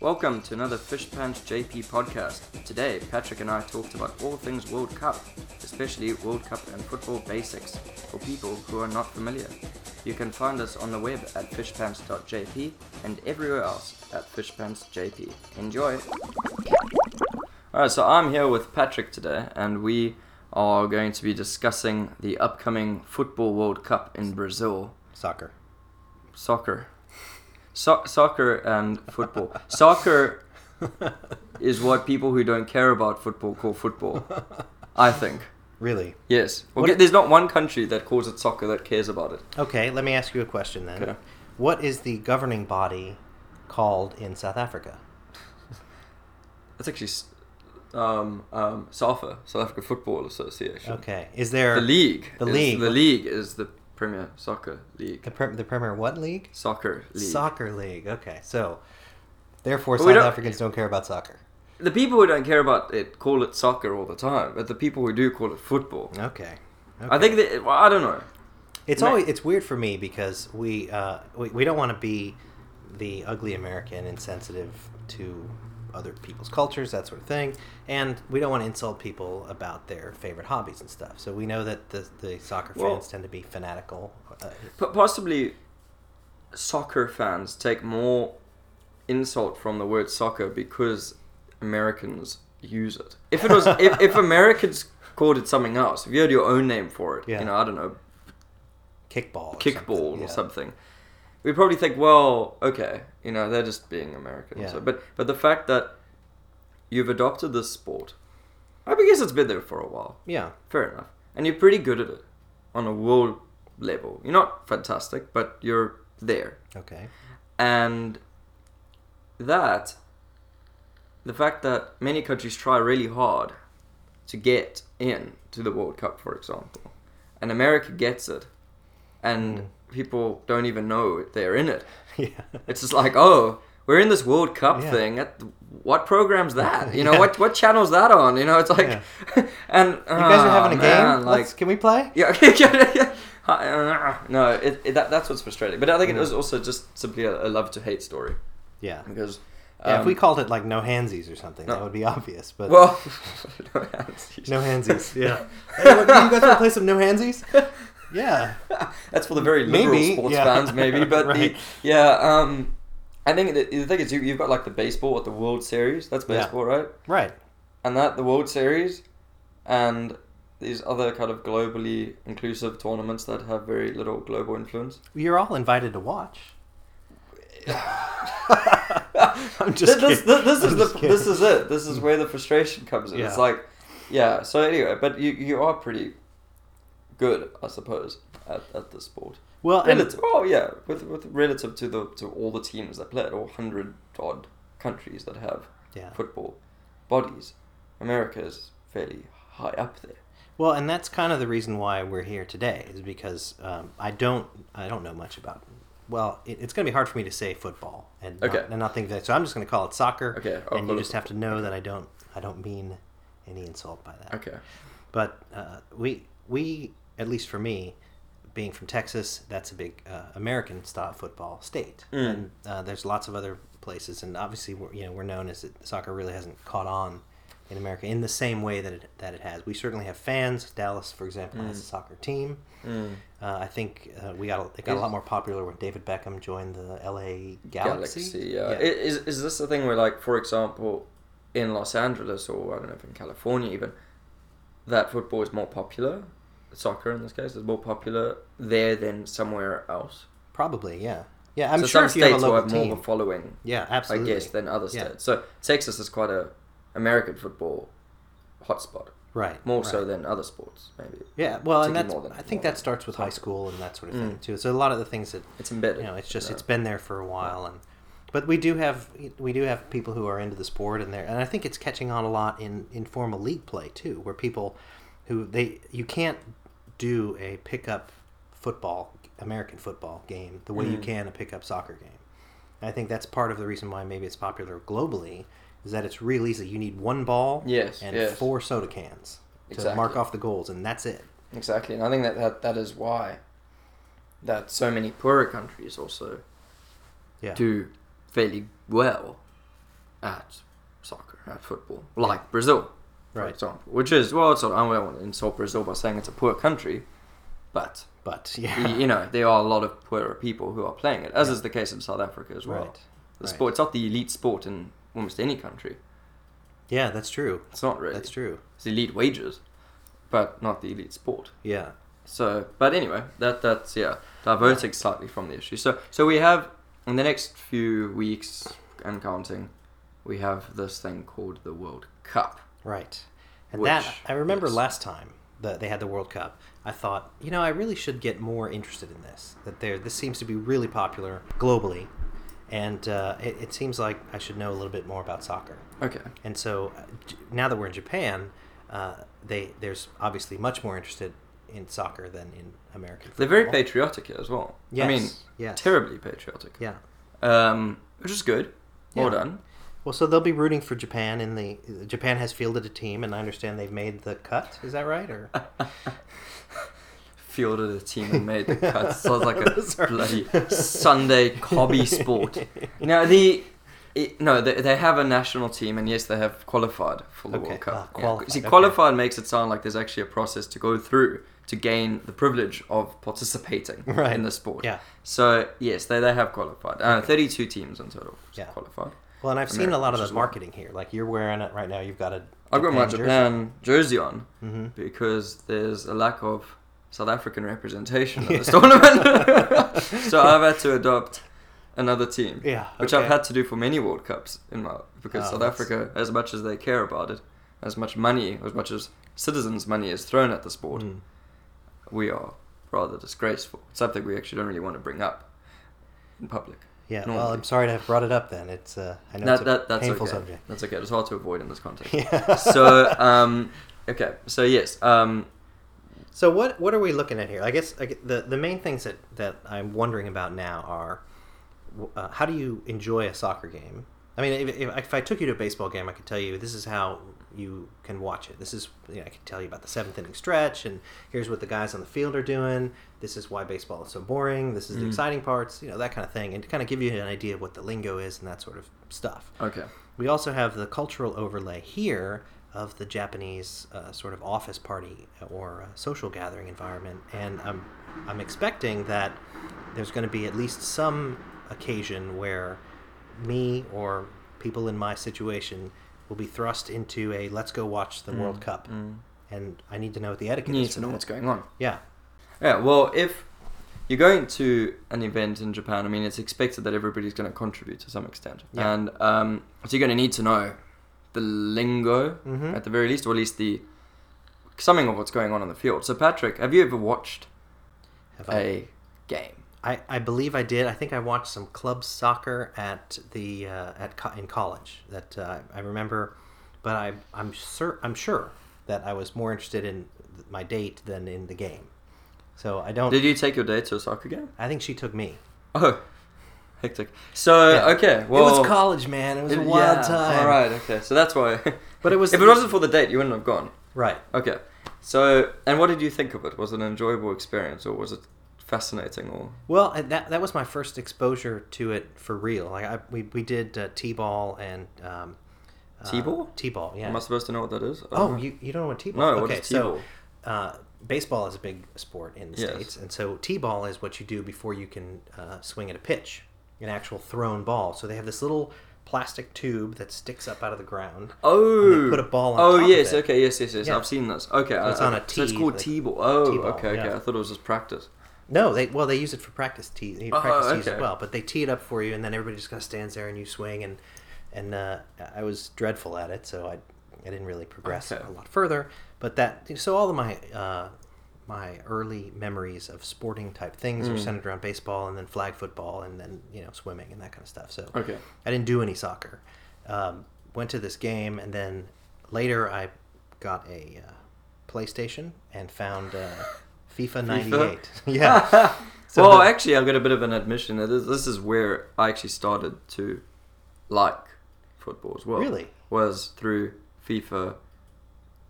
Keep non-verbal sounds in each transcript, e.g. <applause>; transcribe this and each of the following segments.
Welcome to another Fish Pants JP podcast. Today, Patrick and I talked about all things World Cup, especially World Cup and football basics for people who are not familiar. You can find us on the web at fishpants.jp and everywhere else at fishpantsjp. Enjoy! Alright, so I'm here with Patrick today, and we are going to be discussing the upcoming Football World Cup in Brazil. Soccer. Soccer. So- soccer and football. soccer <laughs> is what people who don't care about football call football. I think. Really? Yes. Well, there's not one country that calls it soccer that cares about it. Okay, let me ask you a question then. Okay. What is the governing body called in South Africa? That's actually um, um, SAFA, South Africa Football Association. Okay. Is there The league. The is- league. The league is the Premier Soccer League. the, pre- the Premier what league? Soccer League. Soccer league. Okay. So therefore But South don't- Africans don't care about soccer. the people who don't care about it call it soccer all the time, but the people who do call it football. Okay. I think that, well, I don't know. It's always it's weird for me because we uh, we, we don't want to be the ugly American insensitive to other people's cultures, that sort of thing, and we don't want to insult people about their favorite hobbies and stuff. So we know that the the soccer Well- fans tend to be fanatical. Uh, possibly soccer fans take more insult from the word soccer because Americans use it. If it was <laughs> if, if Americans called it something else, if you had your own name for it, Yeah. you know, I don't know, kickball, or kickball something. or Yeah. something, we'd probably think, well, okay, you know, they're just being American. Yeah. So, but but the fact that you've adopted this sport, I guess it's been there for a while. Yeah, Fair enough. And you're pretty good at it on a world level. You're not fantastic, but you're there. okay. And that, the fact that many countries try really hard to get in to the World Cup, for example, and America gets it, and Mm. People don't even know they're in it. <laughs> yeah. It's just like, oh, we're in this World Cup Yeah. thing. At what program's that? <laughs> You know, Yeah. what what channel's that on? You know, it's like, <laughs> and You guys are having a game. like, Let's, can we play? yeah, yeah, yeah. Uh, No, it, it, that, that's what's frustrating. But I think it was also just simply a, a love to hate story Yeah. because. Yeah, if um, we called it like no handsies or something, No. that would be obvious. But well, no hands. no handsies. Yeah. hey, look, you guys want to play some no handsies? Yeah. <laughs> That's for the very liberal Maybe, sports yeah. fans, maybe. <laughs> But Right. the yeah, um, I think the, the thing is, you, you've got like the baseball at the World Series. That's Yeah. baseball, right? Right. And that the World Series, and these other kind of globally inclusive tournaments that have very little global influence. You're all invited to watch. <laughs> I'm just this, this, kidding. this is I'm the just kidding. this is it. This is where the frustration comes in. Yeah. It's like, yeah. So anyway, but you you are pretty good, I suppose, at, at the sport. well, and, oh yeah, with with relative to the to all the teams that play all hundred odd countries that have yeah. football bodies, America is fairly high up there. Well, and that's kind of the reason why we're here today is because um, I don't I don't know much about. Well, it, it's going to be hard for me to say football and Okay. not, and not think that. So I'm just going to call it soccer. Okay, I'll and you just have to know that I don't I don't mean any insult by that. Okay. But uh, we we at least for me, being from Texas, that's a big uh, American style football state, Mm. and uh, there's lots of other places, and obviously we're, you know we're known as that soccer really hasn't caught on in America in the same way that it that it has. We certainly have fans. Dallas, for example, has a soccer team. Mm. Uh, I think uh, we got a- it got a lot more popular when David Beckham joined the L.A. Galaxy. Galaxy yeah. I- Is is this the thing where, like, for example, in Los Angeles or I don't know if in California even, that football is more popular, soccer in this case is more popular there than somewhere else. Probably, yeah, yeah. I'm so sure some if you have a states will have more of a following, yeah, absolutely. I guess, than other Yeah. states. So Texas is quite a American football hotspot, right, more right. so than other sports, maybe. Yeah, well, and that's than- I think that starts with high school and that sort of thing Mm. too. So a lot of the things that It's embedded. you know, it's just you it's know. been there for a while, and but we do have we do have people who are into the sport and there, and I think it's catching on a lot in informal league play too, where people who they you can't do a pickup football American football game the way you Mm. can a pickup soccer game. And I think that's part of the reason why maybe it's popular globally is that it's real easy. You need one ball Yes, and yes. four soda cans to Exactly. mark off the goals, and that's it. Exactly, and I think that, that that is why that so many poorer countries also Yeah. do fairly well at soccer, at football, like Brazil, for Right. example. Which is well, it's not, I don't want to insult Brazil by saying it's a poor country, but But <laughs> yeah, you know there are a lot of poorer people who are playing it, as is the case in South Africa as well. right. The right. sport, it's not the elite sport in almost any country. Yeah, that's true. It's not really. That's true. It's elite wages, but not the elite sport. Yeah. So, but anyway, that that's yeah, diverting slightly from the issue. So, so we have in the next few weeks and counting, we have this thing called the World Cup. Right. And Which- that I remember yes. last time that they had the World Cup. I thought, you know, I really should get more interested in this. That there, this seems to be really popular globally, and uh, it, it seems like I should know a little bit more about soccer. Okay. And so uh, now that we're in Japan, uh, they there's obviously much more interested in soccer than in American. They're very patriotic here as well. Yes. I mean, yes. terribly patriotic. Yeah. Um, which is good. Well Yeah. done. Well, so they'll be rooting for Japan in the Japan has fielded a team, and I understand they've made the cut. Is that right? Or <laughs> Fielded a team and made the cut. <laughs> Sounds like a <laughs> bloody Sunday hobby sport. Now the. It, no, they, they have a national team, and yes, they have qualified for the Okay, World Cup. Yeah. qualified, See, okay. qualified makes it sound like there's actually a process to go through to gain the privilege of participating Right. in the sport. Yeah. So yes, they, they have qualified. Uh, Thirty-two teams in total Yeah. qualified. Well, and I've seen a lot of the marketing here. Like you're wearing it right now. You've got a. I've got my Japan jersey on hmm because there's a lack of South African representation in this <laughs> tournament. <laughs> so I've had to adopt another team, Yeah. which. I've had to do for many World Cups in my because Oh, South that's- Africa, as much as they care about it, as much money, as much as citizens' money is thrown at the sport, Mm. we are rather disgraceful. It's something we actually don't really want to bring up in public. Yeah. Well. I'm sorry to have brought it up. Then it's. Uh, I know That, it's a that, that's painful okay. subject. That's okay. It's hard to avoid in this context. <laughs> Yeah. so, um, okay. So yes, um, So what what are we looking at here? I guess I the the main things that that I'm wondering about now are uh, how do you enjoy a soccer game? I mean, if, if, if I took you to a baseball game, I could tell you this is how you can watch it. This is you know, I can tell you about the seventh inning stretch, and here's what the guys on the field are doing. This is why baseball is so boring. This is the Mm. exciting parts, you know, that kind of thing, and to kind of give you an idea of what the lingo is and that sort of stuff. okay. We also have the cultural overlay here of the Japanese uh, sort of office party or uh, social gathering environment, and I'm I'm expecting that there's going to be at least some occasion where me or people in my situation will be thrust into a let's go watch the World Mm, Cup, mm. and I need to know what the etiquette You need to know that. what's going on. Yeah, Yeah, well, if you're going to an event in Japan, I mean, it's expected that everybody's going to contribute to some extent. Yeah. And um, so you're going to need to know the lingo Mhm. at the very least, or at least the something of what's going on on the field. So, Patrick, have you ever watched Have I- a game? I, I believe I did. I think I watched some club soccer at the uh, at co- in college. That uh, I remember, but I I'm sure I'm sure that I was more interested in th- my date than in the game. So I don't. Did you take your date to a soccer game? I think she took me. Oh, hectic. So, Yeah. okay, well. it was college, man. It was a wild yeah, time. All right, okay. So that's why. <laughs> But it was if it wasn't for the date, you wouldn't have gone. right. Okay. So, and what did you think of it? Was it an enjoyable experience, or was it fascinating, or Well, that that was my first exposure to it for real. Like I, we we did uh, t-ball and um, uh, T-ball? T-ball, yeah. am I supposed to know what that is? Oh, know. you, you don't know what t-ball? No, okay, is T-ball? So, uh, baseball is a big sport in the Yes. states, and so t-ball is what you do before you can uh, swing at a pitch, an actual thrown ball. So they have this little plastic tube that sticks up out of the ground. Oh, put a ball on it. Oh yes, okay, yes, yes, yes. Yeah. I've seen this. Okay, So it's I- on a I- So it's called like- T-ball. Oh, T-ball, okay, okay. yeah. I thought it was just practice. No, they well they use it for practice tee, Oh, practice tees okay. as well. But they tee it up for you, and then everybody just kind of stands there and you swing. And and uh, I was dreadful at it, so I I didn't really progress Okay. a lot further. But that so all of my uh, my early memories of sporting type things are Mm. centered around baseball and then flag football and then you know swimming and that kind of stuff. So Okay. I didn't do any soccer. Um, went to this game, and then later I got a uh, PlayStation and found uh, FIFA '98. <laughs> yeah. <laughs> So well, the- actually, I've got a bit of an admission. This, this is where I actually started to like football as well. Really? Was through FIFA,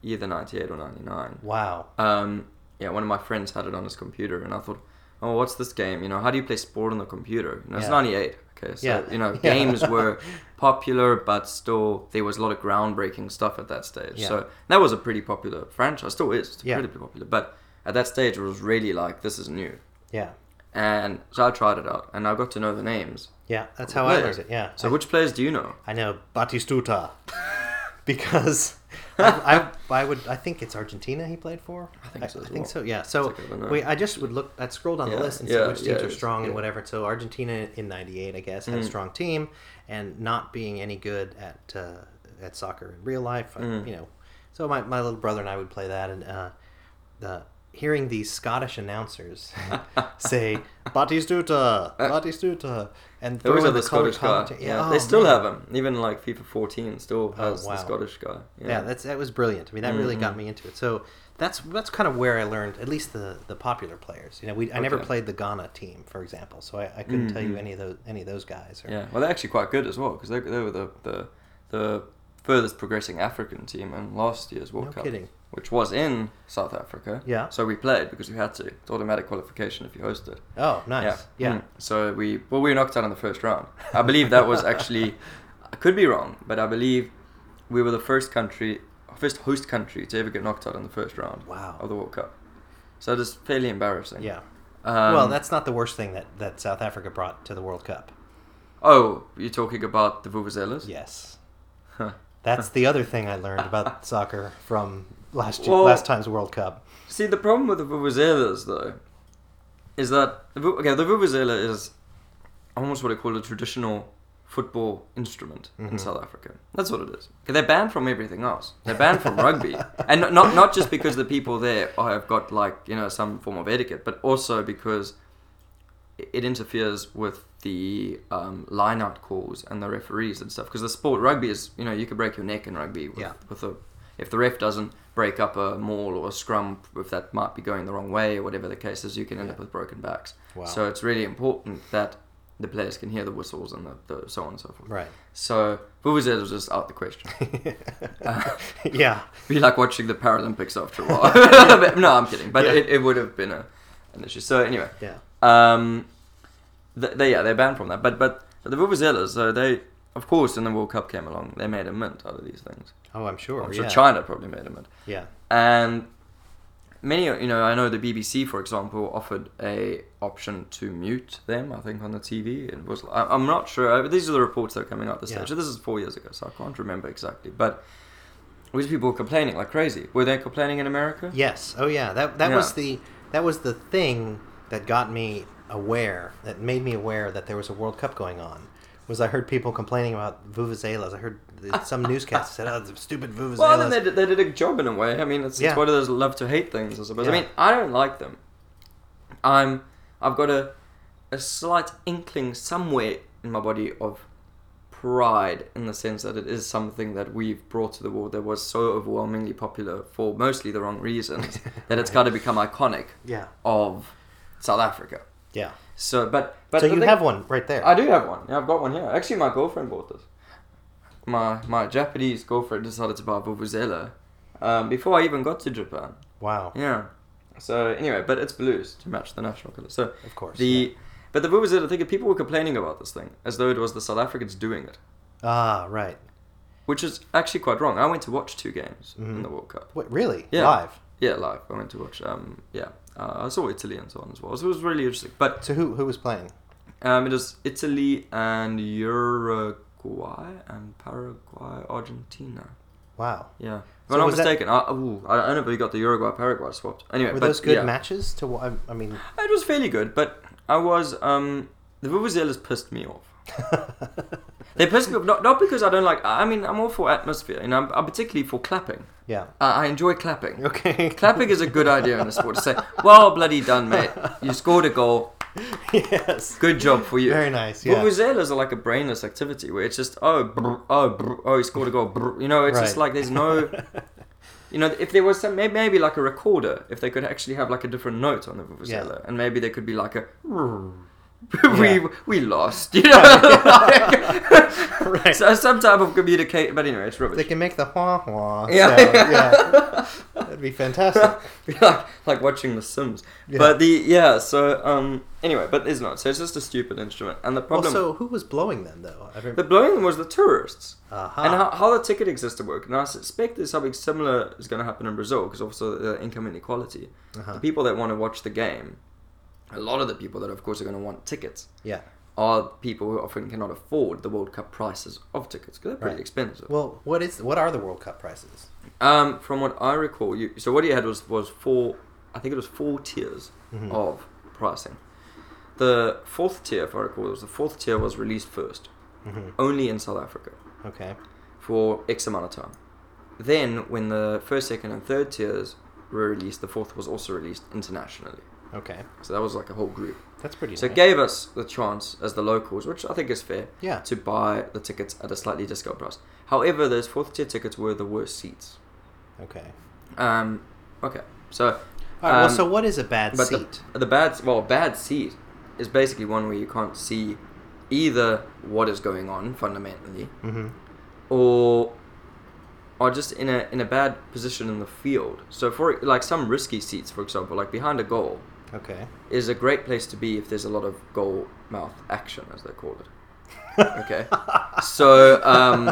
either '98 or '99. Wow. Um, yeah, one of my friends had it on his computer, and I thought, oh, what's this game? You know, how do you play sport on the computer? You know, it's '98. Okay, so Yeah. you know, <laughs> Yeah. games were popular, but still there was a lot of groundbreaking stuff at that stage. Yeah. So that was a pretty popular franchise. Still is it's Yeah. pretty popular, but at that stage it was really like this is new. Yeah. And so I tried it out, and I got to know the names. Yeah. That's how I learned it. Yeah. So I, which players do you know? I know Batistuta <laughs> because <laughs> I, I I would I think it's Argentina he played for. I think so I, as think so. Yeah. So like, I we I just would look. I scrolled on Yeah, the list and yeah, see which teams yeah, are it's- strong and whatever. So Argentina in '98, I guess, had a Mm. strong team, and not being any good at uh, at soccer in real life, I- Mm. you know. So my, my little brother and I would play that, and uh, the hearing these Scottish announcers <laughs> say Batistuta, Batistuta, and throw in have the Scottish guy. commentary- Yeah, oh, they still man. have him. Even like FIFA 14 still Oh, has wow. the Scottish guy. Yeah, that's that was brilliant. I mean, that really got Mhm. me into it. So that's that's kind of where I learned at least the the popular players. You know, we I never played the Ghana team, for example, so I, I couldn't tell you Mhm. any of those any of those guys. Or, Yeah, well, they're actually quite good as well because they, they were the, the the furthest progressing African team in last year's World No Cup, kidding. Which was in South Africa. Yeah. So we played because we had to. It's automatic qualification if you host it. Oh, nice. Yeah. Mm. So we well we were knocked out in the first round. I believe that was actually I could be wrong, but I believe we were the first country, first host country to ever get knocked out in the first round Wow. of the World Cup. So it is fairly embarrassing. Yeah. Um, well, that's not the worst thing that, that South Africa brought to the World Cup. Oh, you're talking about the Vuvuzelas? Yes. Huh. That's <laughs> the other thing I learned about soccer from last year, Well- last time's World Cup. See, the problem with the Vuvuzelas, though, is that the, okay, the Vuvuzela is almost what I call a traditional football instrument in Mhm. South Africa. That's what it is. They're banned from everything else. They're banned from rugby, and not, not not just because the people there have got like you know some form of etiquette, but also because it- it interferes with the um, line-out calls and the referees and stuff. Because the sport rugby is you know you could break your neck in rugby with, Yeah. with a if the ref doesn't break up a maul or a scrum, if that might be going the wrong way or whatever the case is, you can end Yeah. up with broken backs. Wow. So it's really important that the players can hear the whistles and the, the so on and so forth. Right. So Vuvuzela was just out the question. <laughs> yeah. <laughs> Be like watching the Paralympics after a while. <laughs> No, I'm kidding. But Yeah. it, it would have been a, an issue. So anyway, Yeah. um, th- they yeah they're banned from that. But but the Vuvuzelas, so they of course when the World Cup came along, they made a mint out of these things. Oh, I'm sure. I'm sure yeah. China probably made a mint. Yeah. And many, you know, I know the BBC, for example, offered a option to mute them. I think on the TV. It was. I- I'm not sure. These are the reports that are coming out this Yeah. stage. So this is four years ago, so I can't remember exactly. But these people were complaining like crazy. Were they complaining in America? Yes. Oh yeah. That that Yeah. was the that was the thing that got me aware. That made me aware that there was a World Cup going on. Was I heard people complaining about vuvuzelas. I heard some newscast said, "Oh, the stupid vuvuzelas." Well, then they did, they did a job in a way. I mean, it's, Yeah. it's one of those love to hate things, I suppose. I mean, I don't like them. I'm, I've got a, a slight inkling somewhere in my body of pride in the sense that it is something that we've brought to the world that was so overwhelmingly popular for mostly the wrong reasons <laughs> that it's got to become iconic yeah. of South Africa. Yeah. So, but but so you thing- have one right there. I do have one. Yeah, I've got one here. Actually, my girlfriend bought this. My my Japanese girlfriend decided to buy a vuvuzela um, before I even got to Japan. wow. Yeah. So anyway, but it's blues to match the national color. So Of course. the but the vuvuzela, I think people were complaining about this thing as though it was the South Africans doing it, Ah, right. which is actually quite wrong. I went to watch two games in Mhm. the World Cup. What really? Yeah. Live. Yeah, live. I went to watch. Um, yeah, uh, I saw Italy and so on as well. So it was really interesting. But So who who was playing? Um, it was Italy and Uruguay and Paraguay, Argentina. Wow. Yeah, if So I'm not was that- mistaken. I, ooh, I don't know if we got the Uruguay Paraguay swapped. Anyway, Were but, those good yeah. matches? To what I, I mean, It was fairly good, but I was um the Vuvuzelas pissed me off. <laughs> They pissed me off not, not because I don't like. I mean, I'm all for atmosphere. You know, I'm, I'm particularly for clapping. yeah. I, I enjoy clapping. Okay. Clapping is a good idea in the sport to say, "Well, bloody done, mate. You scored a goal. <laughs> yes. Good job for you." Very nice. Yeah. Vuvuzelas are like a brainless activity where it's just oh brr, oh brr, oh he scored a goal brr. you know it's just Right. like there's no <laughs> you know if there was some maybe, maybe like a recorder if they could actually have like a different note on the vuvuzela and maybe there could be like a <laughs> <laughs> we Yeah. we lost. You know, <laughs> Like, <laughs> Right. so some type of communicate. But anyway, it's rubbish. They can make the wah wah. Yeah. sound, yeah. That'd be fantastic. like like watching The Sims. Yeah. But the yeah. So um. Anyway, but it's not. So it's just a stupid instrument. And the problem. so who was blowing them though? I the blowing them was the tourists. Uh-huh. And how, how the ticketing system works. And I suspect there's something similar is going to happen in Brazil because also the income inequality. Uh-huh. The people that want to watch the game, a lot of the people that, of course, are going to want tickets Yeah. are people who often cannot afford the World Cup prices of tickets because they're pretty Right. expensive. Well, what is what are the World Cup prices? Um, from what I recall, you so what you had was was four. I think it was four tiers Mhm. of pricing. The fourth tier, if I recall, was the fourth tier was released first, hmm only in South Africa. Okay. for X amount of time. Then, when the first, second, and third tiers were released, the fourth was also released internationally. Okay. So that was like a whole group. That's pretty. So it gave us the chance as the locals, which I think is fair, Yeah. to buy the tickets at a slightly discount price. However, those fourth tier tickets were the worst seats. Okay. Um, okay, so All right, well, Um, so what is a bad seat? the, the bad, well, a bad seat is basically one where you can't see either what is going on fundamentally, mm-hmm. or are just in a in a bad position in the field. So for like some risky seats, for example, like behind a goal, Okay. is a great place to be if there's a lot of goal mouth action, as they call it. Okay. <laughs> so um,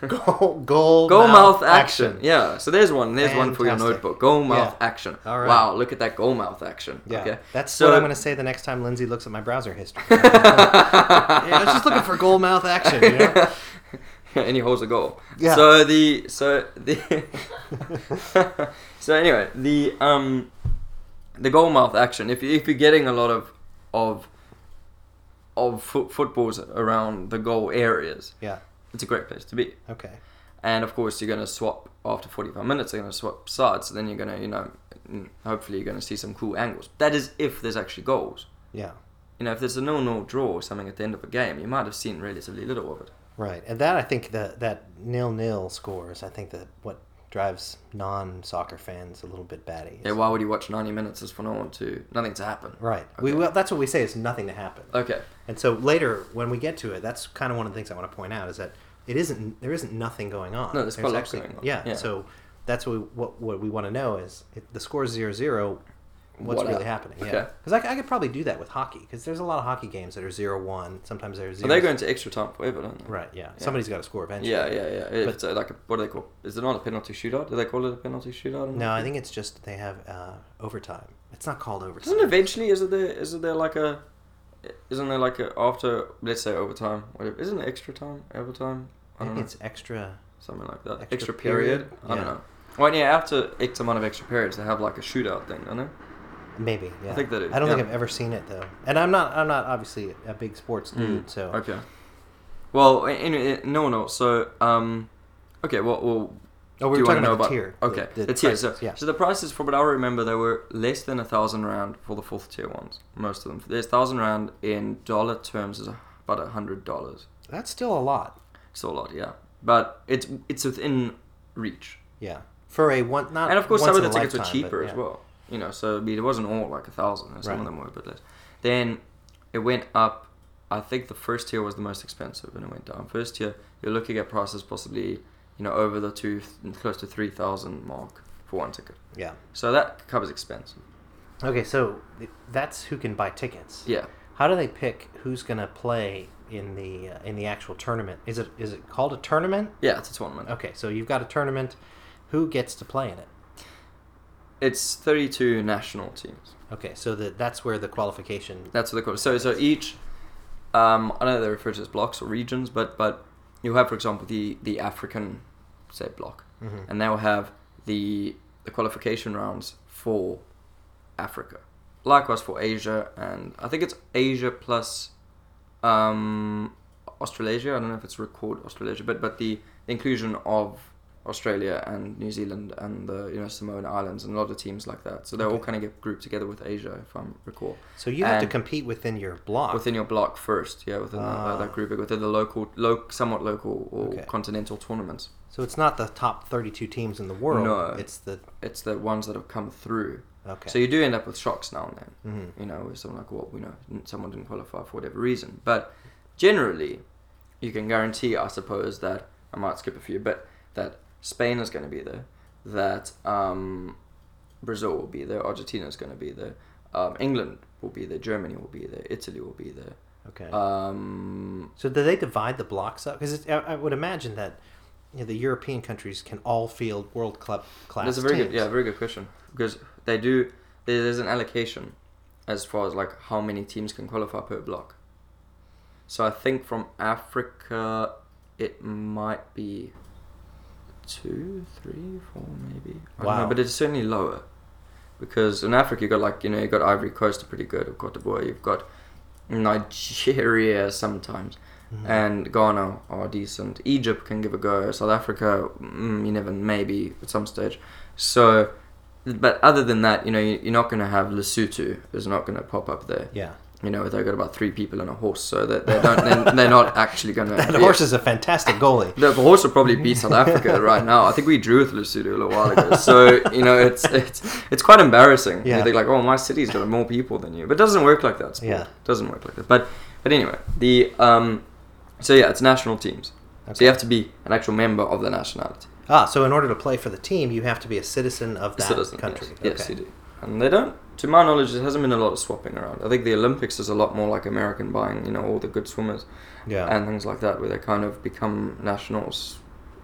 <laughs> Goal, goal, goal mouth action. Yeah. So there's one. There's one for your Fantastic. notebook. Goal mouth Yeah. action. All right. Wow. Look at that goal mouth action. Yeah, Okay. that's So- what I'm going to say the next time Lindsay looks at my browser history. <laughs> yeah, I was just looking for goal mouth action. You know? and he holds a goal. Yeah. So the so the so anyway the um the goal mouth action. If you, if you're getting a lot of of of foot, footballs around the goal areas, Yeah. it's a great place to be. Okay. And of course, you're going to swap after 45 minutes. They're going to swap sides. So then you're going to you know hopefully you're going to see some cool angles. That is if there's actually goals. Yeah. You know, if there's a nil-nil draw or something at the end of a game, you might have seen relatively little of it. Right, and that I think that that nil nil scores. I think that what drives non soccer fans a little bit batty. Yeah, why would you watch 90 minutes no one to nothing to happen? Right. We well, that's what we say is nothing to happen. Okay. And so later when we get to it, that's kind of one of the things I want to point out is that it isn't there isn't nothing going on. No, there's quite a lot going on. Yeah, Yeah. So that's what we, what what we want to know is if the score is zero zero. What's What really hap- happening? Okay. Yeah, because I could probably do that with hockey because there's a lot of hockey games that are zero one. Sometimes they're So zero. they're going to extra time forever, don't they? right. Yeah. Yeah. Somebody's got to score eventually. Yeah, yeah, yeah. But- it's like a, what do they call? Is it not a penalty shootout? Do they call it a penalty shootout? No, I think it's just they have uh, overtime. It's not called overtime. Isn't eventually is it there? Is it there like a? Isn't there like a after let's say overtime? Whatever. Isn't it extra time? Overtime? I I don't think know. it's extra. Something like that. extra Extra, period. period? I don't know. Well, yeah. After X amount of extra periods, they have like a shootout thing, don't they? Maybe. Yeah. I think that is, I don't yeah. think I've ever seen it though, and I'm not. I'm not obviously a big sports dude. Mm, So Okay. Well, anyway, no, no. So, um, okay. Well, well oh, we were talking want to know about about the tier. Okay, the, tier. So, yeah. so the prices, from what I remember, they were less than a thousand rand for the fourth tier ones. Most of them. There's thousand rand in dollar terms is about a hundred dollars. That's still a lot. So a lot, yeah. But it's it's within reach. Yeah. For a one, not. and of course, some of the tickets were lifetime, cheaper but as well. You know, so it wasn't all like a thousand. Some Right. of them were a bit less. Then it went up. I think the first tier was the most expensive, and it went down. First tier, you're looking at prices possibly, you know, over the two, close to three thousand mark for one ticket. Yeah. So that covers expense. Okay, so that's who can buy tickets. Yeah. How do they pick who's going to play in the uh, in the actual tournament? Is it is it called a tournament? Yeah, it's a tournament. Okay, so you've got a tournament. Who gets to play in it? It's 32 national teams. Okay, so the, that's where the qualification. That's what they call it. So, so each, um, I know they're referred to as blocks or regions, but but you have, for example, the the African, say block, Mhm. and they'll have the the qualification rounds for Africa. Likewise for Asia, and I think it's Asia plus um, Australasia. I don't know if it's recorded Australasia, but but the inclusion of Australia and New Zealand and the you know Samoan Islands and a lot of teams like that. So they all kind of get grouped together with Asia, if I recall, So you have to compete within your block. within your block first. Yeah, within Ah. that, that grouping, within the local, lo- somewhat local or Okay. continental tournaments. so it's not the top 32 teams in the world. No. It's the It's the ones that have come through Okay. So you do end up with shocks now and then. Mhm. You know, someone like, well, you know, someone didn't qualify for whatever reason. But generally, you can guarantee, I suppose, that I might skip a few, but that Spain is going to be there, that um, Brazil will be there, Argentina is going to be there, um, England will be there, Germany will be there, Italy will be there. Okay. Um, so do they divide the blocks up? Because I, I would imagine that you know, the European countries can all field World Club class. That's a very teams. good, yeah, very good question because they do. There's an allocation as far as like how many teams can qualify per block. So I think from Africa, it might be two, three, four, maybe. I don't know, Wow. but it's certainly lower because in Africa you've got like you know you've got Ivory Coast are pretty good, Cote d'Ivoire. You've got Nigeria <laughs> sometimes. Mhm. And Ghana are decent. Egypt can give a go. South Africa, mm, you never, maybe at some stage. So, but other than that, you know you, are not going to have Lesotho is not going to pop up there. Yeah. You know, they've got about three people and a horse, so that they don't, they're, they're not <laughs> actually going to. That horse is a fantastic goalie. The horse will probably beat South Africa <laughs> right now. I think we drew with Lesotho a little while ago. So you know, it's it's it's quite embarrassing. Yeah. You think like, oh, my city's got more people than you, but it doesn't work like that. Sport. Yeah. It doesn't work like that. But but anyway, the um, so yeah, it's national teams. So you have to be an actual member of the nationality. Ah, so in order to play for the team, you have to be a citizen of that Citizen, country. Yes, yes you do. And they don't, to my knowledge, there hasn't been a lot of swapping around. I think the Olympics is a lot more like American buying, you know, all the good swimmers Yeah. and things like that, where they kind of become nationals.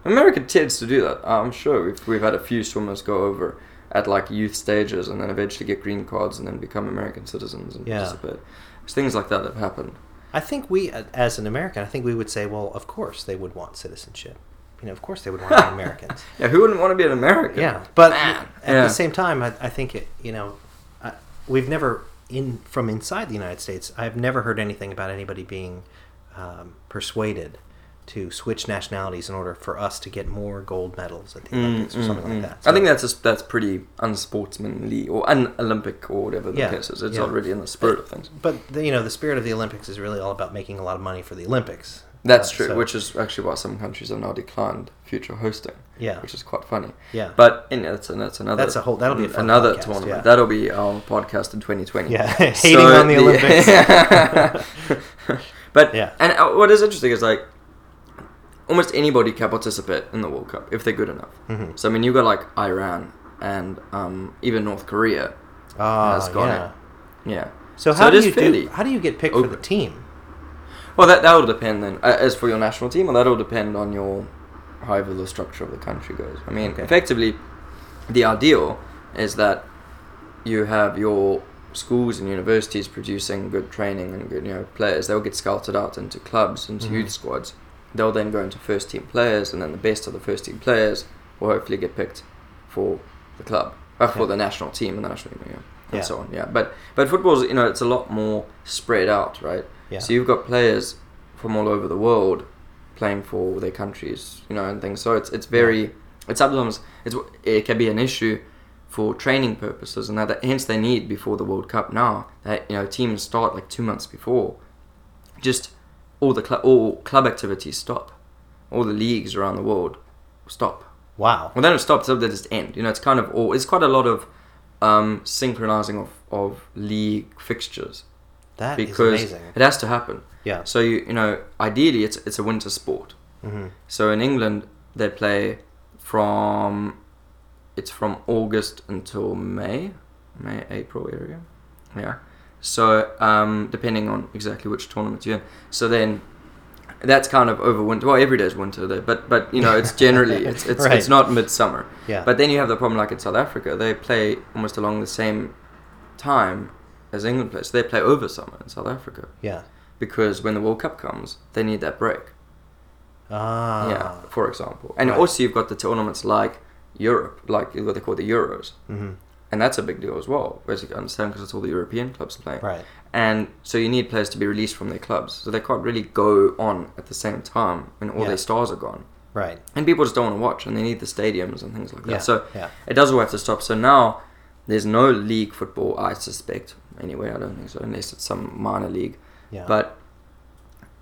America tends to do that. I'm sure we've, we've had a few swimmers go over at like youth stages and then eventually get green cards and then become American citizens and Yeah. participate. It's things like that have happened. I think we, as an American, I think we would say, well, of course they would want citizenship. You know, of course they would want to be <laughs> Americans. Yeah, who wouldn't want to be an American? Yeah, but Man. at Yeah. the same time, I, I think it. You know, we've never in from inside the United States. I've never heard anything about anybody being um, persuaded to switch nationalities in order for us to get more gold medals at the Olympics or something like that. Mm, I think that's just, that's pretty unsportsmanly or un-Olympic or whatever the Yeah, case is. It's yeah. already in the spirit of things. But the, you know, the spirit of the Olympics is really all about making a lot of money for the Olympics. That's Uh, true, so- which is actually why some countries have now declined future hosting. Yeah. which is quite funny. Yeah. but know, that's, that's another. That's a whole- that'll be a fun another podcast, tournament. yeah. That'll be our podcast in 2020. Yeah, <laughs> hating on the Olympics. <laughs> <laughs> but Yeah. and uh, what is interesting is like almost anybody can participate in the World Cup if they're good enough. Mhm. So I mean, you got like Iran and um, even North Korea. Ah, has got yeah. it. Yeah. So how it do you fairly do? How do you get picked for the team? Well, that that'll depend then. As for your national team, well, that'll depend on your, however the structure of the country goes. I mean, Okay. effectively, the ideal is that you have your schools and universities producing good training and good you know players. They'll get scouted out into clubs, into Mhm. youth squads. They'll then go into first team players, and then the best of the first team players will hopefully get picked for the club, uh, for the national team and the national team, yeah, and Yeah. so on. Yeah, but but football's you know it's a lot more spread out, right? Yeah. So you've got players from all over the world playing for their countries, you know, and things. So it's it's very it's sometimes it's it can be an issue for training purposes, and that hence they need before the World Cup now that you know teams start like two months before, just all the cl- all club activities stop, all the leagues around the world stop. Wow. Well, they don't stop; so they just end. You know, it's kind of all. It's quite a lot of um, synchronizing of of league fixtures That because amazing. it has to happen. Yeah. So you you know, ideally it's it's a winter sport. hmm So in England they play from it's from August until May, May April area. Yeah. So um, depending on exactly which tournament you're in. So then that's kind of over winter. Well, every day is winter there, but but you know it's generally <laughs> it's it's, Right. it's not midsummer. Yeah. But then you have the problem like in South Africa, they play almost along the same time as England plays. So they play over summer in South Africa yeah. because when the World Cup comes, they need that break. Ah. yeah, for example. And Right. also you've got the tournaments like Europe, like what they call the Euros, hmm and that's a big deal as well, as you can understand, because it's all the European clubs playing. Right. And so you need players to be released from their clubs, so they can't really go on at the same time when all Yeah. their stars are gone. Right. And people just don't want to watch, and they need the stadiums and things like that. Yeah. So yeah. it does all have to stop. So now there's no league football, I suspect. Anyway, I don't think so, unless it's some minor league. Yeah. But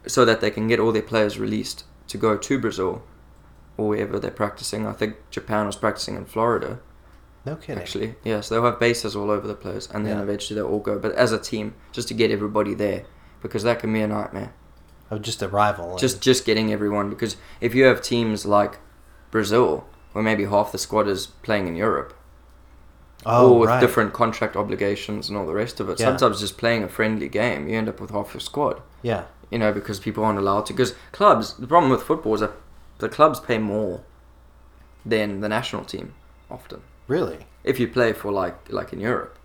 so that they can get all their players released to go to Brazil or wherever they're practicing. I think Japan was practicing in Florida No kidding. Actually, yeah. So they'll have bases all over the place, and then Yeah. eventually they'll all go. But as a team, just to get everybody there, because that can be a nightmare. Oh, just a rival. and- Just just getting everyone because if you have teams like Brazil, where maybe half the squad is playing in Europe, oh, or with right. different contract obligations and all the rest of it, Yeah. sometimes just playing a friendly game, you end up with half your squad. Yeah. You know, because people aren't allowed to. Because clubs, the problem with football is that the clubs pay more than the national team often. Really. if you play for like like in Europe.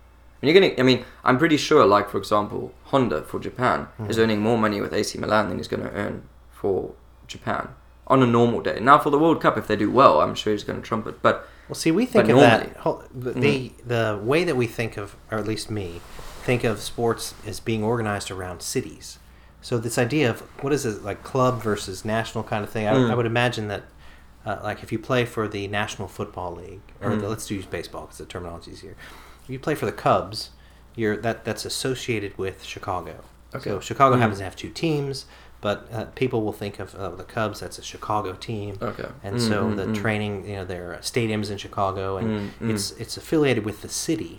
And you're gonna. I mean, I'm pretty sure. Like for example, Honda for Japan is Mhm. earning more money with AC Milan than he's going to earn for Japan on a normal day. Now for the World Cup, if they do well, I'm sure he's going to trump it. But Well, see, we think But of normally- that hol- the, the the way that we think of, or at least me, think of sports as being organized around cities. So this idea of what is it like club versus national kind of thing, I, Mm. I would imagine that, uh, like if you play for the National Football League, or Mm. the, let's use baseball because the terminology is easier. If you play for the Cubs, you're that that's associated with Chicago. Okay. So Chicago Mm. happens to have two teams, but uh, people will think of uh, the Cubs. That's a Chicago team okay, and Mm, so mm, the mm. training, you know, their stadiums in Chicago, and Mm, mm. it's it's affiliated with the city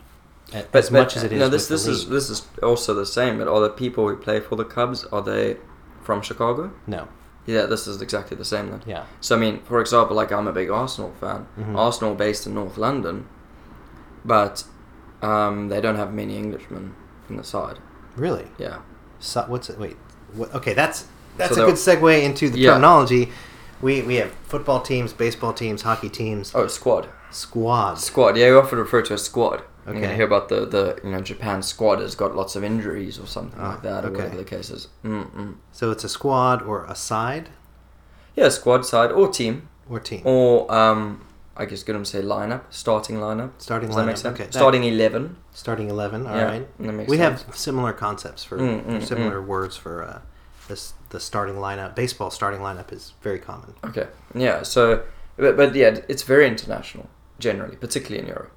a- But, as much as it is. no, this this is this is also the same. But are the people who play for the Cubs are they from Chicago? no, Yeah, this is exactly the same then. yeah, So I mean, for example, like I'm a big Arsenal fan. Mhm. Arsenal based in North London, but um, they don't have many Englishmen in the side. really. Yeah. So, what's it? Wait, what, okay, that's that's So a good segue into the Yeah. terminology. We we have football teams, baseball teams, hockey teams, Oh, squad. Squad. Squad. Yeah, you often refer to a squad. Okay. You Okay. hear about the, the you know Japan squad has got lots of injuries or something Ah, like that, or whatever the case is. Mm-mm. So it's a squad or a side Yeah, squad side or team or team. or um, I guess good to say lineup, starting lineup. Starting Does that make lineup, sense? okay. That- Starting eleven. Starting eleven. All right. yeah, that makes We sense. have similar concepts for, Mm, for mm, similar words for uh, this the starting lineup. Baseball starting lineup is very common. Okay. Yeah. So, but, but yeah, it's very international generally, particularly in Europe.